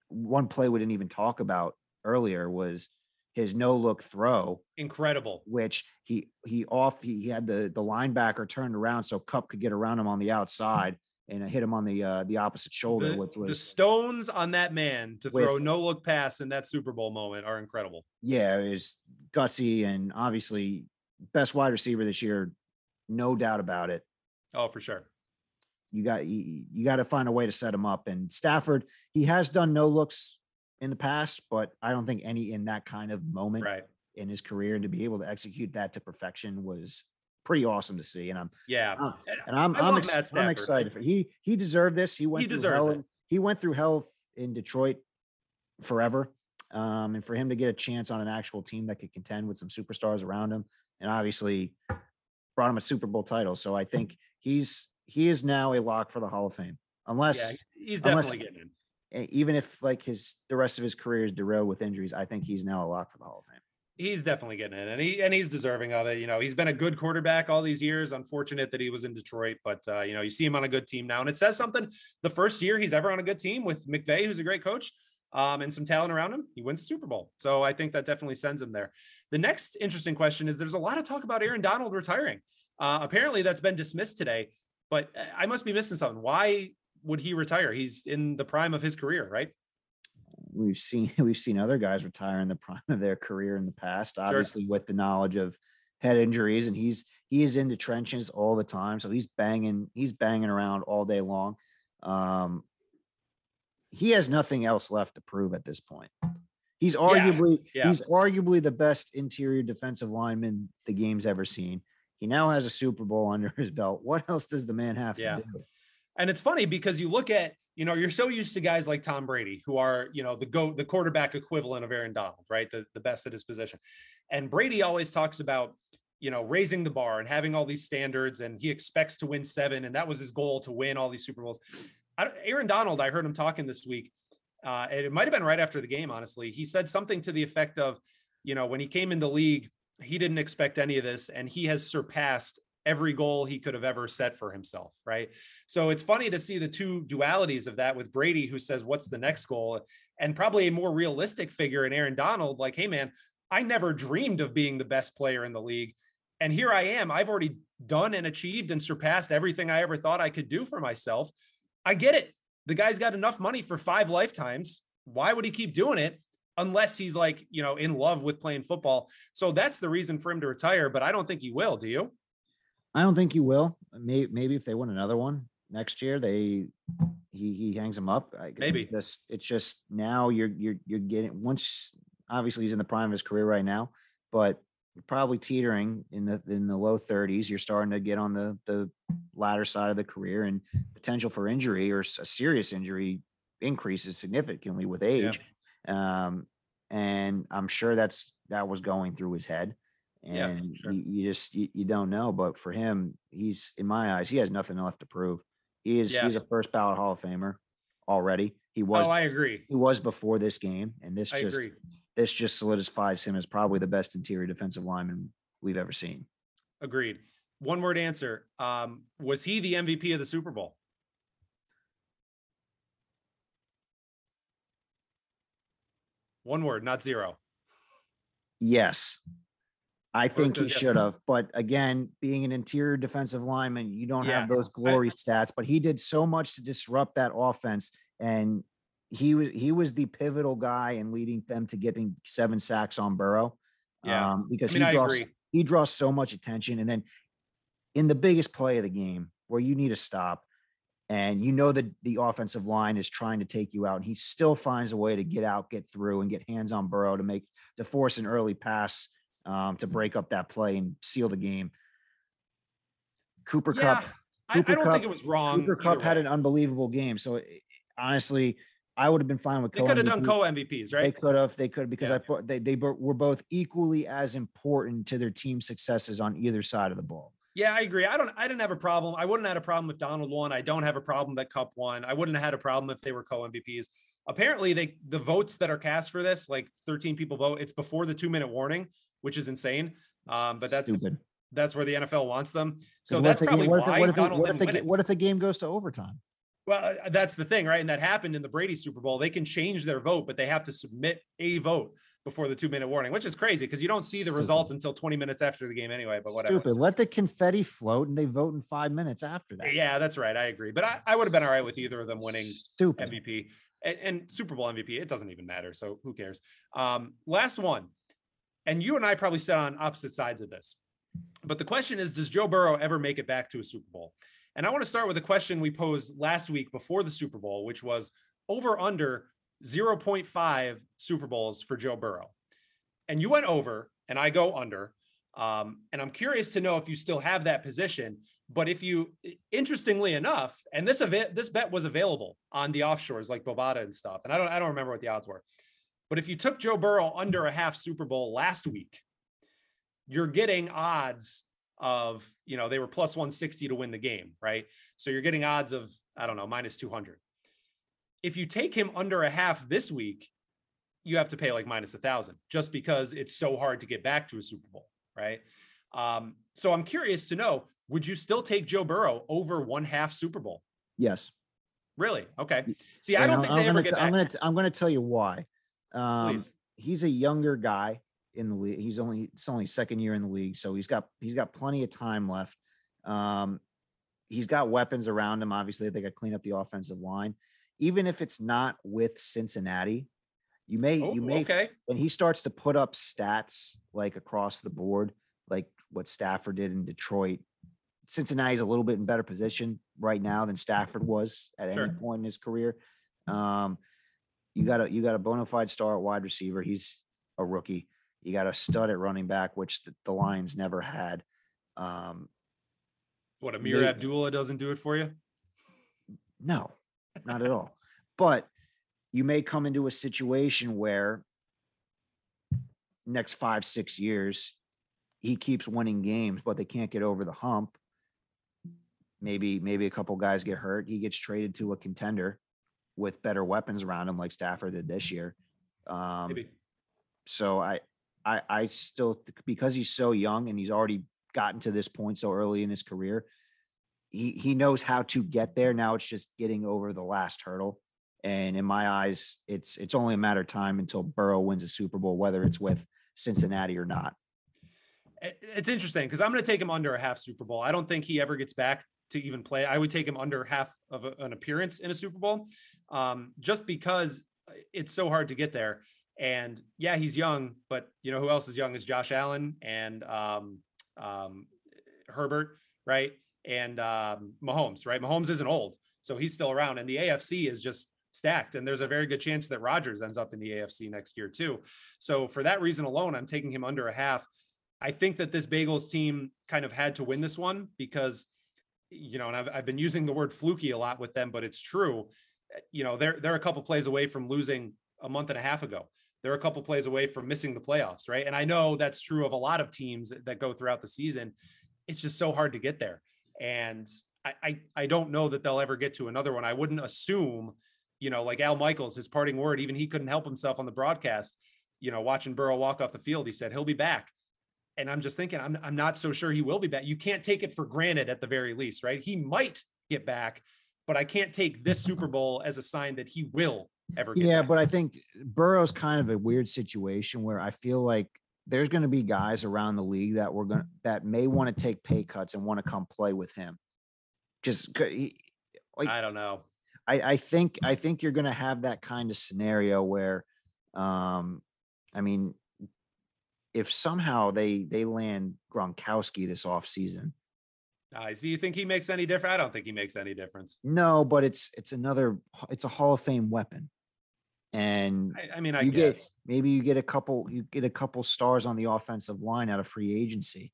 one play we didn't even talk about earlier was his no look throw, incredible which he he off he, he had the the linebacker turned around so Kupp could get around him on the outside and hit him on the uh, the opposite shoulder, the, which the stones on that man to throw no look pass in that Super Bowl moment are incredible. yeah, it was gutsy and obviously best wide receiver this year, no doubt about it. Oh, for sure. you got you, you got to find a way to set him up. And Stafford, he has done no looks in the past, but I don't think any in that kind of moment Right. in his career. And to be able to execute that to perfection was pretty awesome to see. And I'm Yeah. Uh, And I'm I'm, ex- I'm excited for he he deserved this. He went He through hell. it. in- He went through hell in Detroit forever. Um, and for him to get a chance on an actual team that could contend with some superstars around him, and obviously brought him a Super Bowl title. So I think he's he is now a lock for the Hall of Fame, yeah, unless he's unless- definitely getting in. even if like his the rest of his career is derailed with injuries. I think he's now a lock for the Hall of Fame. He's definitely getting in, and he and he's deserving of it. You know, he's been a good quarterback all these years. Unfortunate that he was in Detroit, but uh, you know, you see him on a good team now, and it says something. The first year he's ever on a good team with McVay, who's a great coach, um, and some talent around him, he wins the Super Bowl. So I think that definitely sends him there. The next interesting question is: There's a lot of talk about Aaron Donald retiring. Uh, apparently, that's been dismissed today, but I must be missing something. Why would he retire? He's in the prime of his career, right? we've seen we've seen other guys retire in the prime of their career in the past obviously with the knowledge of head injuries and he's he is in the trenches all the time so he's banging he's banging around all day long um he has nothing else left to prove at this point he's arguably yeah. he's arguably the best interior defensive lineman the game's ever seen he now has a super bowl under his belt what else does the man have Yeah. to do And it's funny because you look at, you know, you're so used to guys like Tom Brady, who are, you know, the go the quarterback equivalent of Aaron Donald, right? The, the best at his position. And Brady always talks about, you know, raising the bar and having all these standards, and he expects to win seven, and that was his goal to win all these Super Bowls. I, Aaron Donald, I heard him talking this week, uh, and it might have been right after the game. Honestly, he said something to the effect of, you know, when he came in the league, he didn't expect any of this, and he has surpassed every goal he could have ever set for himself, right? So it's funny to see the two dualities of that with Brady, who says, What's the next goal? And probably a more realistic figure in Aaron Donald, like, Hey, man, I never dreamed of being the best player in the league. And here I am. I've already done and achieved and surpassed everything I ever thought I could do for myself. I get it. The guy's got enough money for five lifetimes. Why would he keep doing it? Unless he's like, you know, in love with playing football. So that's the reason for him to retire, but I don't think he will. Do you? I don't think he will. Maybe, maybe if they win another one next year, they he he hangs him up. I, Maybe. this it's just now you're you're you're getting once obviously he's in the prime of his career right now, but you're probably teetering in the in the low 30s. You're starting to get on the the latter side of the career, and potential for injury or a serious injury increases significantly with age. Um, and I'm sure that's that was going through his head. Yeah, And sure. you, you just you, you don't know. But for him, he's in my eyes, he has nothing left to prove. He is he's a first ballot Hall of Famer already. He was Oh, I agree. he was before this game, and this I just agree. This just solidifies him as probably the best interior defensive lineman we've ever seen. Agreed. One word answer. Um, was he the MVP of the Super Bowl? One word, not zero. Yes. I think he should have, but again, being an interior defensive lineman, you don't Yeah, have those glory stats. But he did so much to disrupt that offense, and he was he was the pivotal guy in leading them to getting seven sacks on Burrow. Yeah. um, because I mean, he draws he draws so much attention, and then in the biggest play of the game where you need to stop, and you know that the offensive line is trying to take you out, and he still finds a way to get out, get through, and get hands on Burrow to make to force an early pass um, to break up that play and seal the game. Cooper Yeah, Kupp, I, I don't Kupp- think it was wrong. Cooper Kupp had an unbelievable game. So it- honestly, I would have been fine with. They could have done co MVPs, right? They could have, they could because Yeah. I put they they were both equally as important to their team successes on either side of the ball. Yeah, I agree. I don't. I didn't have a problem. I wouldn't have had a problem if Donald won. I don't have a problem that Kupp won. I wouldn't have had a problem if they were co MVPs. Apparently, they the votes that are cast for this, like 13 people vote. It's before the two minute warning, which is insane. Um, but that's stupid. that's where the NFL wants them. So that's probably game- what if why what if Donald what if the win ga- it. what if the game goes to overtime? Well, uh, that's the thing, right? And that happened in the Brady Super Bowl. They can change their vote, but they have to submit a vote before the two minute warning, which is crazy because you don't see the Stupid. results until 20 minutes after the game anyway. But whatever. Stupid. Let the confetti float and they vote in five minutes after that. Yeah, that's right. I agree. But I, I would have been all right with either of them winning Stupid. MVP and, and Super Bowl MVP. It doesn't even matter. So who cares? Um, last one. And you and I probably sit on opposite sides of this. But the question is Does Joe Burrow ever make it back to a Super Bowl? And I want to start with a question we posed last week before the Super Bowl, which was over under 0.5 Super Bowls for Joe Burrow. And you went over, and I go under. Um, and I'm curious to know if you still have that position. But if you, interestingly enough, and this event, this bet was available on the offshores like Bovada and stuff, and I don't, I don't remember what the odds were. But if you took Joe Burrow under a half Super Bowl last week, you're getting odds of, you know, they were plus 160 to win the game, right? So you're getting odds of, I don't know, minus 200. If you take him under a half this week, you have to pay like minus a thousand just because it's so hard to get back to a Super Bowl, right? Um, so I'm curious to know, would you still take Joe Burrow over one half Super Bowl? Yes. Really? Okay. See, I don't I'm- think I'm they ever gonna get t- back. I'm gonna t- I'm gonna tell you why. Um, Please. he's a younger guy in the league. He's only it's only second year in the league, so he's got he's got plenty of time left. Um, he's got weapons around him. Obviously, they got to clean up the offensive line. Even if it's not with Cincinnati, you may Oh, you may okay. and he starts to put up stats like across the board, like what Stafford did in Detroit. Cincinnati's a little bit in better position right now than Stafford was at Sure. any point in his career. Um, you got a you got a bona fide star at wide receiver. He's a rookie. You got a stud at running back, which the, the Lions never had. Um, What Ameer They- Abdullah doesn't do it for you? No, not at all. But you may come into a situation where next five, six years, he keeps winning games, but they can't get over the hump. Maybe, maybe a couple guys get hurt. He gets traded to a contender with better weapons around him, like Stafford did this year. Um, Maybe. so I, I, I still because he's so young and he's already gotten to this point so early in his career, he he knows how to get there. Now it's just getting over the last hurdle. And in my eyes, it's it's only a matter of time until Burrow wins a Super Bowl, whether it's with Cincinnati or not. It's interesting because I'm going to take him under a half Super Bowl. I don't think he ever gets back to even play. I would take him under half of a, an appearance in a Super Bowl, um, just because it's so hard to get there. And yeah, he's young, but you know who else is young is Josh Allen and um, um, Herbert, right? And um, Mahomes, right? Mahomes isn't old, so he's still around. And the AFC is just stacked. And there's a very good chance that Rodgers ends up in the AFC next year, too. So for that reason alone, I'm taking him under a half. I think that this Bagels team kind of had to win this one because, you know, and I've, I've been using the word fluky a lot with them, but it's true. You know, they're they're a couple plays away from losing a month and a half ago. They're a couple plays away from missing the playoffs, right? And I know that's true of a lot of teams that, that go throughout the season. It's just so hard to get there. And I, I I don't know that they'll ever get to another one. I wouldn't assume you know, like Al Michaels, his parting word, even he couldn't help himself on the broadcast, you know, watching Burrow walk off the field. He said, he'll be back. And I'm just thinking, I'm, I'm not so sure he will be back. You can't take it for granted at the very least, right? He might get back, but I can't take this Super Bowl as a sign that he will ever Yeah, back. but I think Burrow's kind of a weird situation where I feel like there's going to be guys around the league that we're going that may want to take pay cuts and want to come play with him. Just he, like, I don't know. I, I think I think you're going to have that kind of scenario where, um, I mean, if somehow they they land Gronkowski this offseason. I see. You think he makes any difference? I don't think he makes any difference. No, but it's it's another it's a Hall of Fame weapon, and I, I mean, I you guess get maybe you get a couple you get a couple stars on the offensive line out of free agency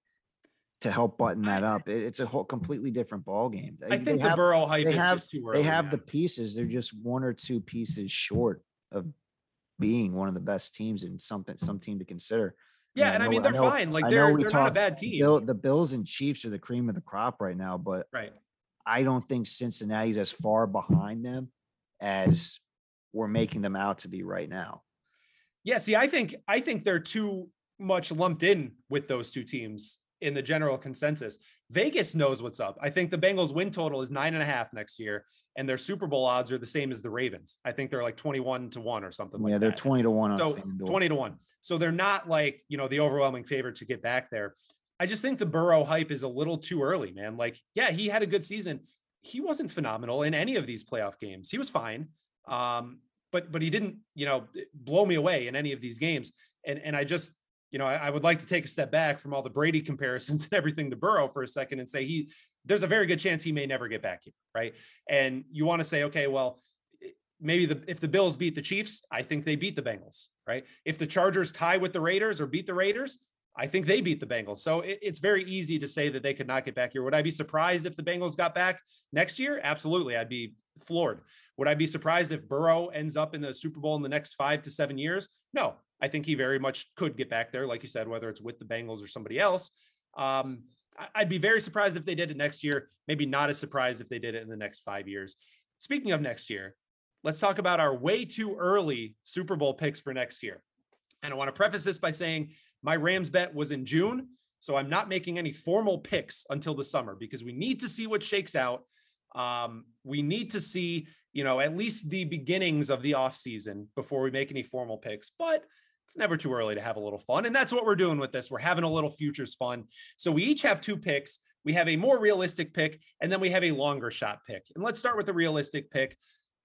to help button that up. It, it's a whole completely different ball game. I think the Burrow hype they is have, just too early. They have man. the pieces. They're just one or two pieces short of being one of the best teams and something some team to consider. Yeah, and I mean they're know, fine. Like they're, they're not a bad team. Bill, the Bills and Chiefs are the cream of the crop right now, but right. I don't think Cincinnati's as far behind them as we're making them out to be right now. Yeah, see, I think I think they're too much lumped in with those two teams in the general consensus. Vegas knows what's up. I think the Bengals win total is nine and a half next year, and their Super Bowl odds are the same as the Ravens. I think they're like 21 to one or something yeah, like they're that. 20 to one on so 20 to one. So they're not like, you know, the overwhelming favorite to get back there. I just think the Burrow hype is a little too early, man. Like, yeah, he had a good season. He wasn't phenomenal in any of these playoff games. He was fine. Um, but but he didn't, you know, blow me away in any of these games. And and I just you know, I, I, would like to take a step back from all the Brady comparisons and everything to Burrow for a second and say he there's a very good chance he may never get back here, right? And you want to say, okay, well, eh, maybe the if the Bills beat the Chiefs, I think they beat the Bengals, right? If the Chargers tie with the Raiders or beat the Raiders, I think they beat the Bengals. So it, it's very easy to say that they could not get back here. Would I be surprised if the Bengals got back next year? Absolutely. I'd be floored. Would I be surprised if Burrow ends up in the Super Bowl in the next five to seven years? No, I think he very much could get back there, like you said, whether it's with the Bengals or somebody else. Um, I'd be very surprised if they did it next year. Maybe not as surprised if they did it in the next five years. Speaking of next year, let's talk about our way too early Super Bowl picks for next year. And I want to preface this by saying my Rams bet was in June. So I'm not making any formal picks until the summer because we need to see what shakes out. Um, we need to see, you know, at least the beginnings of the offseason before we make any formal picks. But it's never too early to have a little fun. And that's what we're doing with this. We're having a little futures fun. So we each have two picks. We have a more realistic pick, and then we have a longer shot pick. And let's start with the realistic pick.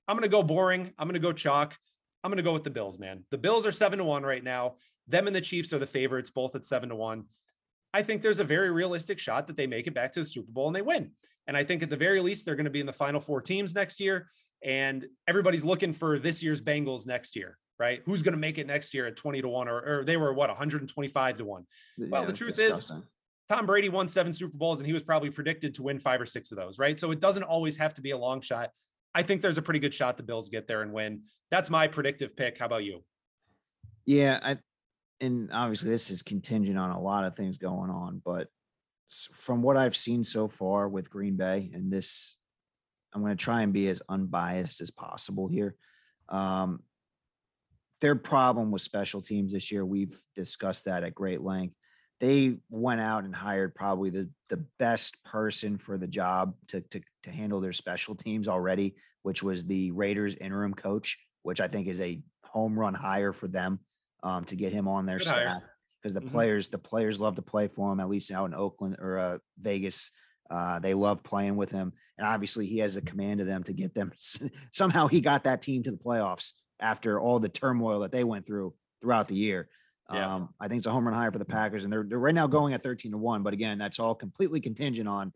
I'm going to go boring. I'm going to go chalk. I'm going to go with the Bills, man. The Bills are seven to one right now. Them and the Chiefs are the favorites, both at seven to one. I think there's a very realistic shot that they make it back to the Super Bowl and they win. And I think at the very least, they're going to be in the final four teams next year. And everybody's looking for this year's Bengals next year, right? Who's going to make it next year at 20 to 1 or, or they were what 125 to 1. Well, Yeah, the truth disgusting. is Tom Brady won seven Super Bowls and he was probably predicted to win five or six of those, right? So it doesn't always have to be a long shot. I think there's a pretty good shot the Bills get there and win. That's my predictive pick. How about you? Yeah, I and obviously this is contingent on a lot of things going on, but from what I've seen so far with Green Bay and this I'm going to try and be as unbiased as possible here. Um their problem with special teams this year, we've discussed that at great length. They went out and hired probably the the best person for the job to to to handle their special teams already, which was the Raiders interim coach, which I think is a home run hire for them um, to get him on their Good staff. because the Mhm. players the players love to play for him. At least out in Oakland or uh, Vegas, uh, they love playing with him, and obviously he has the command of them to get them. Somehow he got that team to the playoffs after all the turmoil that they went through throughout the year. Yeah. Um, I think it's a home run higher for the Packers, and they're they're right now going at thirteen to one. But again, that's all completely contingent on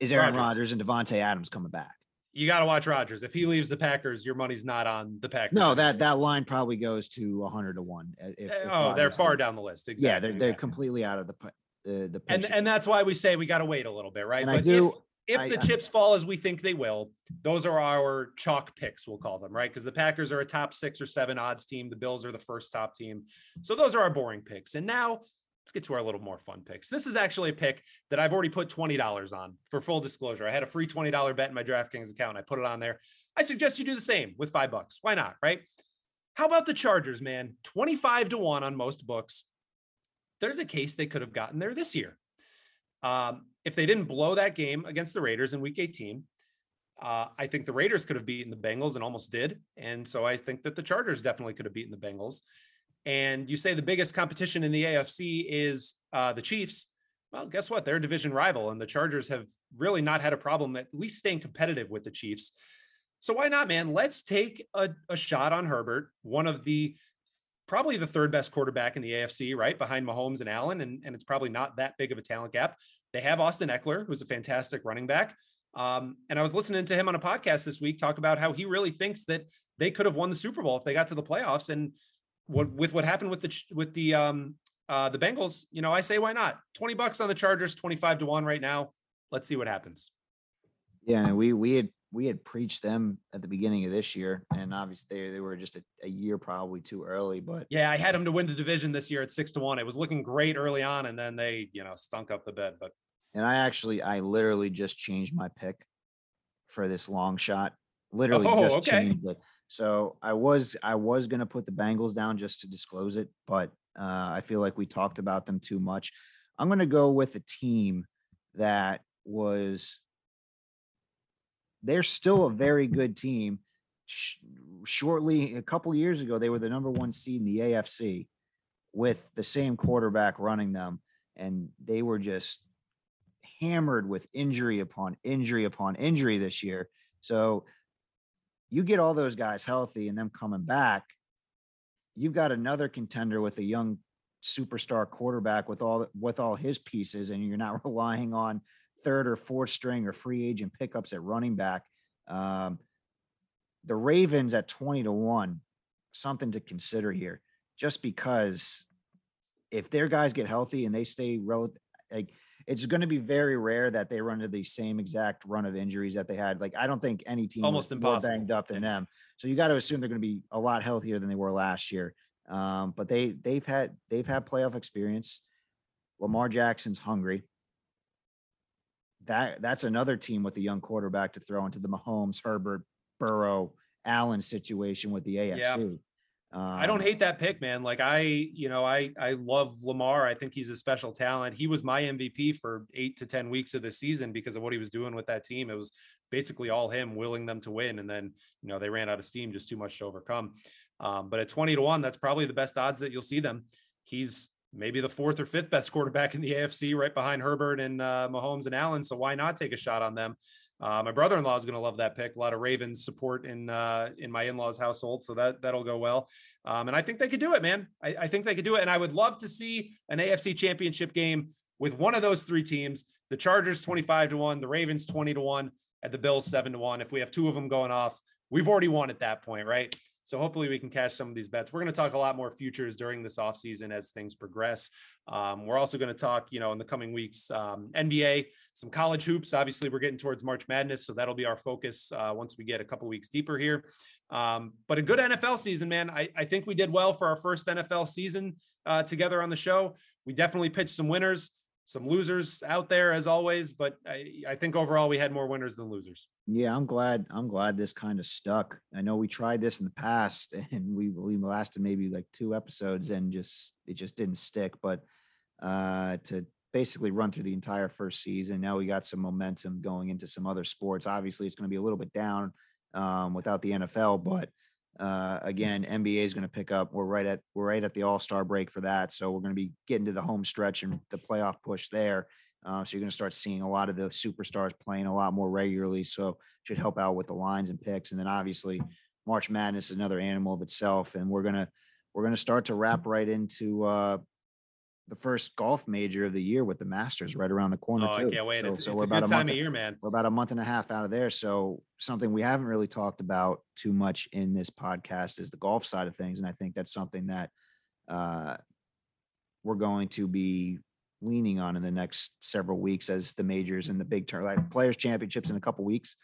is Aaron Rodgers. Rodgers and Davante Adams coming back. You got to watch Rodgers. If he leaves the Packers, your money's not on the Packers. No, that that line probably goes to hundred to one. uh, If, Uh, if oh, they're far down the list. Exactly. Yeah, they're they're completely out of the pi- the and and that's why we say we got to wait a little bit, right? And I But do- If, if I- the I- chips fall as we think they will, those are our chalk picks. We'll call them right because the Packers are a top six or seven odds team. The Bills are the first top team. So those are our boring picks. And now let's get to our little more fun picks. This is actually a pick that I've already put twenty dollars on. For full disclosure, I had a free twenty dollar bet in my DraftKings account. I put it on there. I suggest you do the same with five bucks. Why not? Right? How about the Chargers, man? Twenty five to one on most books. There's a case they could have gotten there this year. Um, if they didn't blow that game against the Raiders in week 18, uh, I think the Raiders could have beaten the Bengals and almost did. And so I think that the Chargers definitely could have beaten the Bengals. And you say the biggest competition in the AFC is uh, the Chiefs. Well, guess what? They're a division rival, and the Chargers have really not had a problem at least staying competitive with the Chiefs. So why not, man? Let's take a, a shot on Herbert, one of the probably the third best quarterback in the AFC, right behind Mahomes and Allen, and, and it's probably not that big of a talent gap. They have Austin Ekeler, who's a fantastic running back. Um, and I was listening to him on a podcast this week talk about how he really thinks that they could have won the Super Bowl if they got to the playoffs. And what with what happened with the with the um, uh, the Bengals, you know, I say why not? Twenty bucks on the Chargers, twenty five to one right now. Let's see what happens. Yeah, and we we had we had preached them at the beginning of this year, and obviously they, they were just a, a year probably too early. But Yeah, I had them to win the division this year at six to one. It was looking great early on, and then they, you know, stunk up the bed. But and I actually I literally just changed my pick for this long shot. Literally Oh, just okay. changed it. So I was I was gonna put the Bengals down just to disclose it, but uh, I feel like we talked about them too much. I'm gonna go with a team that was they're still a very good team. Sh- shortly, a couple years ago, they were the number one seed in the AFC with the same quarterback running them, and they were just hammered with injury upon injury upon injury this year. So you get all those guys healthy and them coming back, you've got another contender with a young superstar quarterback with all with all his pieces, and you're not relying on third or fourth string or free agent pickups at running back. Um, the Ravens at 20 to 1, something to consider here, just because if their guys get healthy and they stay relative, like it's going to be very rare that they run into the same exact run of injuries that they had. Like, I don't think any team Almost more impossible. banged up than them. So you got to assume they're going to be a lot healthier than they were last year. Um, but they they've had they've had playoff experience. Lamar Jackson's hungry. That that's another team with a young quarterback to throw into the Mahomes, Herbert, Burrow, Allen situation with the AFC. I don't Um, hate that pick, man. Like I, you know, I I love Lamar. I think he's a special talent. He was my MVP for eight to ten weeks of the season because of what he was doing with that team. It was basically all him willing them to win, and then you know they ran out of steam, just too much to overcome. Um, but at twenty to one, that's probably the best odds that you'll see them. He's maybe the fourth or fifth best quarterback in the AFC, right behind Herbert and uh, Mahomes and Allen. So why not take a shot on them? Uh, my brother-in-law is going to love that pick. A lot of Ravens support in uh, in my in-laws' household, so that that'll go well. Um, and I think they could do it, man. I, I think they could do it, and I would love to see an AFC Championship game with one of those three teams: the Chargers twenty-five to one, the Ravens twenty to one, and the Bills seven to one. If we have two of them going off, we've already won at that point, right? So hopefully we can cash some of these bets. We're going to talk a lot more futures during this offseason as things progress. Um, we're also going to talk, you know, in the coming weeks, um, NBA, some college hoops. Obviously, we're getting towards March Madness, so that'll be our focus uh, once we get a couple weeks deeper here. Um, but a good NFL season, man. I, I think we did well for our first NFL season uh, together on the show. We definitely pitched some winners, some losers out there as always, but I, I think overall we had more winners than losers. Yeah, I'm glad. I'm glad this kind of stuck. I know we tried this in the past, and we we lasted maybe like two episodes, and just it just didn't stick. But uh, to basically run through the entire first season, now we got some momentum going into some other sports. Obviously, it's going to be a little bit down um, without the NFL, but Uh, again, NBA is going to pick up. We're right at we're right at the All Star break for that, so we're going to be getting to the home stretch and the playoff push there. Uh, so you're going to start seeing a lot of the superstars playing a lot more regularly. So should help out with the lines and picks. And then obviously March Madness is another animal of itself, and we're gonna we're gonna start to wrap right into uh, the first golf major of the year with the Masters right around the corner Oh, I can't wait. So, It's, so it's we're a about good a time month. of year, man. We're about a month and a half out of there. So something we haven't really talked about too much in this podcast is the golf side of things, and I think that's something that uh, we're going to be leaning on in the next several weeks as the majors and the big turn like players championships in a couple weeks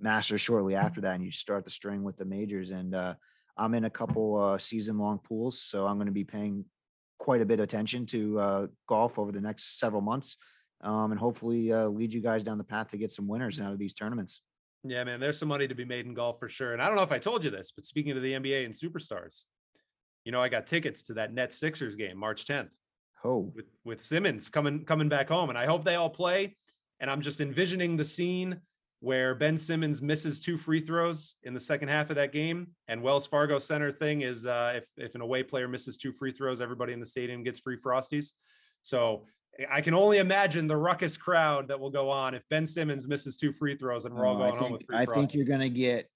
masters shortly after that and you start the string with the majors and uh, i'm in a couple uh, season long pools so i'm going to be paying quite a bit of attention to uh, golf over the next several months um, and hopefully uh, lead you guys down the path to get some winners out of these tournaments Yeah, man, there's some money to be made in golf for sure. And I don't know if I told you this, but speaking of the NBA and superstars, you know, I got tickets to that Nets Sixers game March 10th oh with with Simmons coming coming back home, and I hope they all play. And I'm just envisioning the scene where Ben Simmons misses two free throws in the second half of that game, and Wells Fargo Center thing is uh, if if an away player misses two free throws, everybody in the stadium gets free frosties. So I can only imagine the ruckus crowd that will go on if Ben Simmons misses two free throws and we're all going I home think, with free I frosties. think you're going to get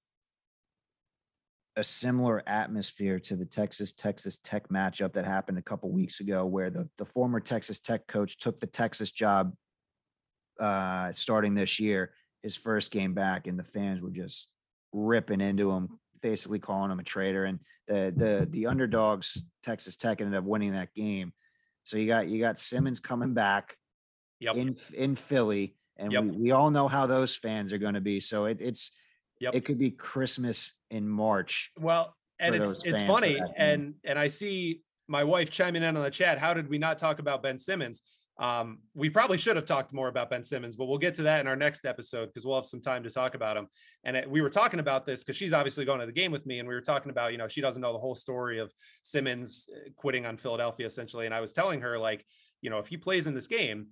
a similar atmosphere to the Texas Texas Tech matchup that happened a couple weeks ago, where the the former Texas Tech coach took the Texas job uh, starting this year, his first game back, and the fans were just ripping into him, basically calling him a traitor. And the the the underdogs, Texas Tech, ended up winning that game. So you got you got Simmons coming back Yep. in in Philly, and Yep. we, we all know how those fans are going to be. So it, it's Yep. it could be Christmas in March. Well, and it's it's funny, and and I see my wife chiming in on the chat. How did we not talk about Ben Simmons? Um, we probably should have talked more about Ben Simmons, but we'll get to that in our next episode because we'll have some time to talk about him. And it, we were talking about this because she's obviously going to the game with me, and we were talking about you know she doesn't know the whole story of Simmons uh, quitting on Philadelphia essentially. And I was telling her like you know if he plays in this game,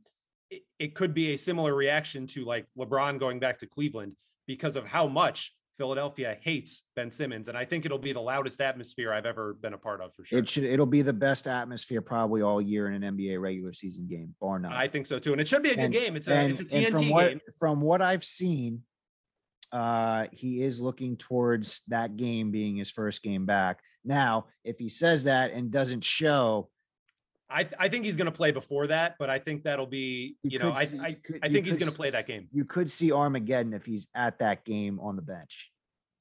it, it could be a similar reaction to like LeBron going back to Cleveland because of how much Philadelphia hates Ben Simmons, and I think it'll be the loudest atmosphere I've ever been a part of for sure. It should it'll be the best atmosphere probably all year in an NBA regular season game, bar none. I think so too, and it should be a good And- game. It's a and, it's a TNT from what game. from what I've seen, uh, he is looking towards that game being his first game back. Now, if he says that and doesn't show, I I think he's going to play before that, but I think that'll be You you know I see- I, could- I think he's going to play that game. you could see Armageddon if he's at that game on the bench.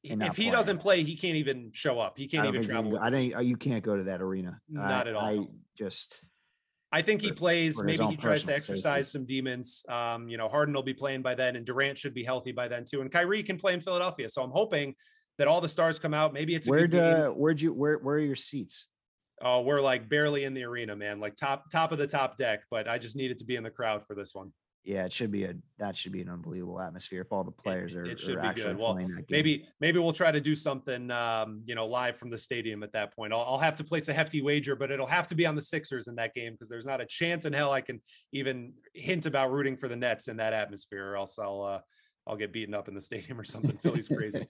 If he doesn't play, he can't even show up. He can't even think travel. can go- I team. don't. You can't go to that arena. Not I- at all. I just I think he plays. Maybe he tries to personal safety. exercise some demons. Um, you know, Harden will be playing by then, and Durant should be healthy by then too. And Kyrie can play in Philadelphia. So I'm hoping that all the stars come out. Maybe it's a game. uh, where'd you where where are your seats? Oh, we're like barely in the arena, man. Like top top of the top deck. But I just needed to be in the crowd for this one. Yeah, it should be a that should be an unbelievable atmosphere if all the players are, it should are be actually good. Well. Maybe maybe we'll try to do something, um, you know, live from the stadium at that point. I'll, I'll have to place a hefty wager, but it'll have to be on the Sixers in that game because there's not a chance in hell I can even hint about rooting for the Nets in that atmosphere, or else I'll uh, I'll get beaten up in the stadium or something. Philly's crazy.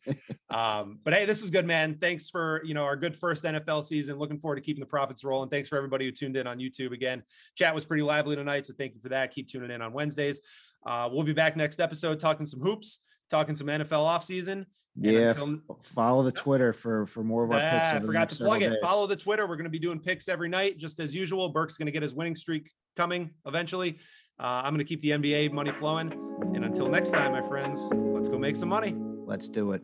Um, but hey, this was good, man. Thanks for you know our good first NFL season. Looking forward to keeping the profits rolling. Thanks for everybody who tuned in on YouTube again. Chat was pretty lively tonight, so thank you for that. Keep tuning in on Wednesdays. Uh, we'll be back next episode talking some hoops, talking some NFL offseason. Yeah, until- follow the Twitter for for more of our picks. Ah, I forgot to plug it. days. Follow the Twitter. We're going to be doing picks every night, just as usual. Burke's going to get his winning streak coming eventually. Uh, I'm going to keep the NBA money flowing. And until next time, my friends, let's go make some money. Let's do it.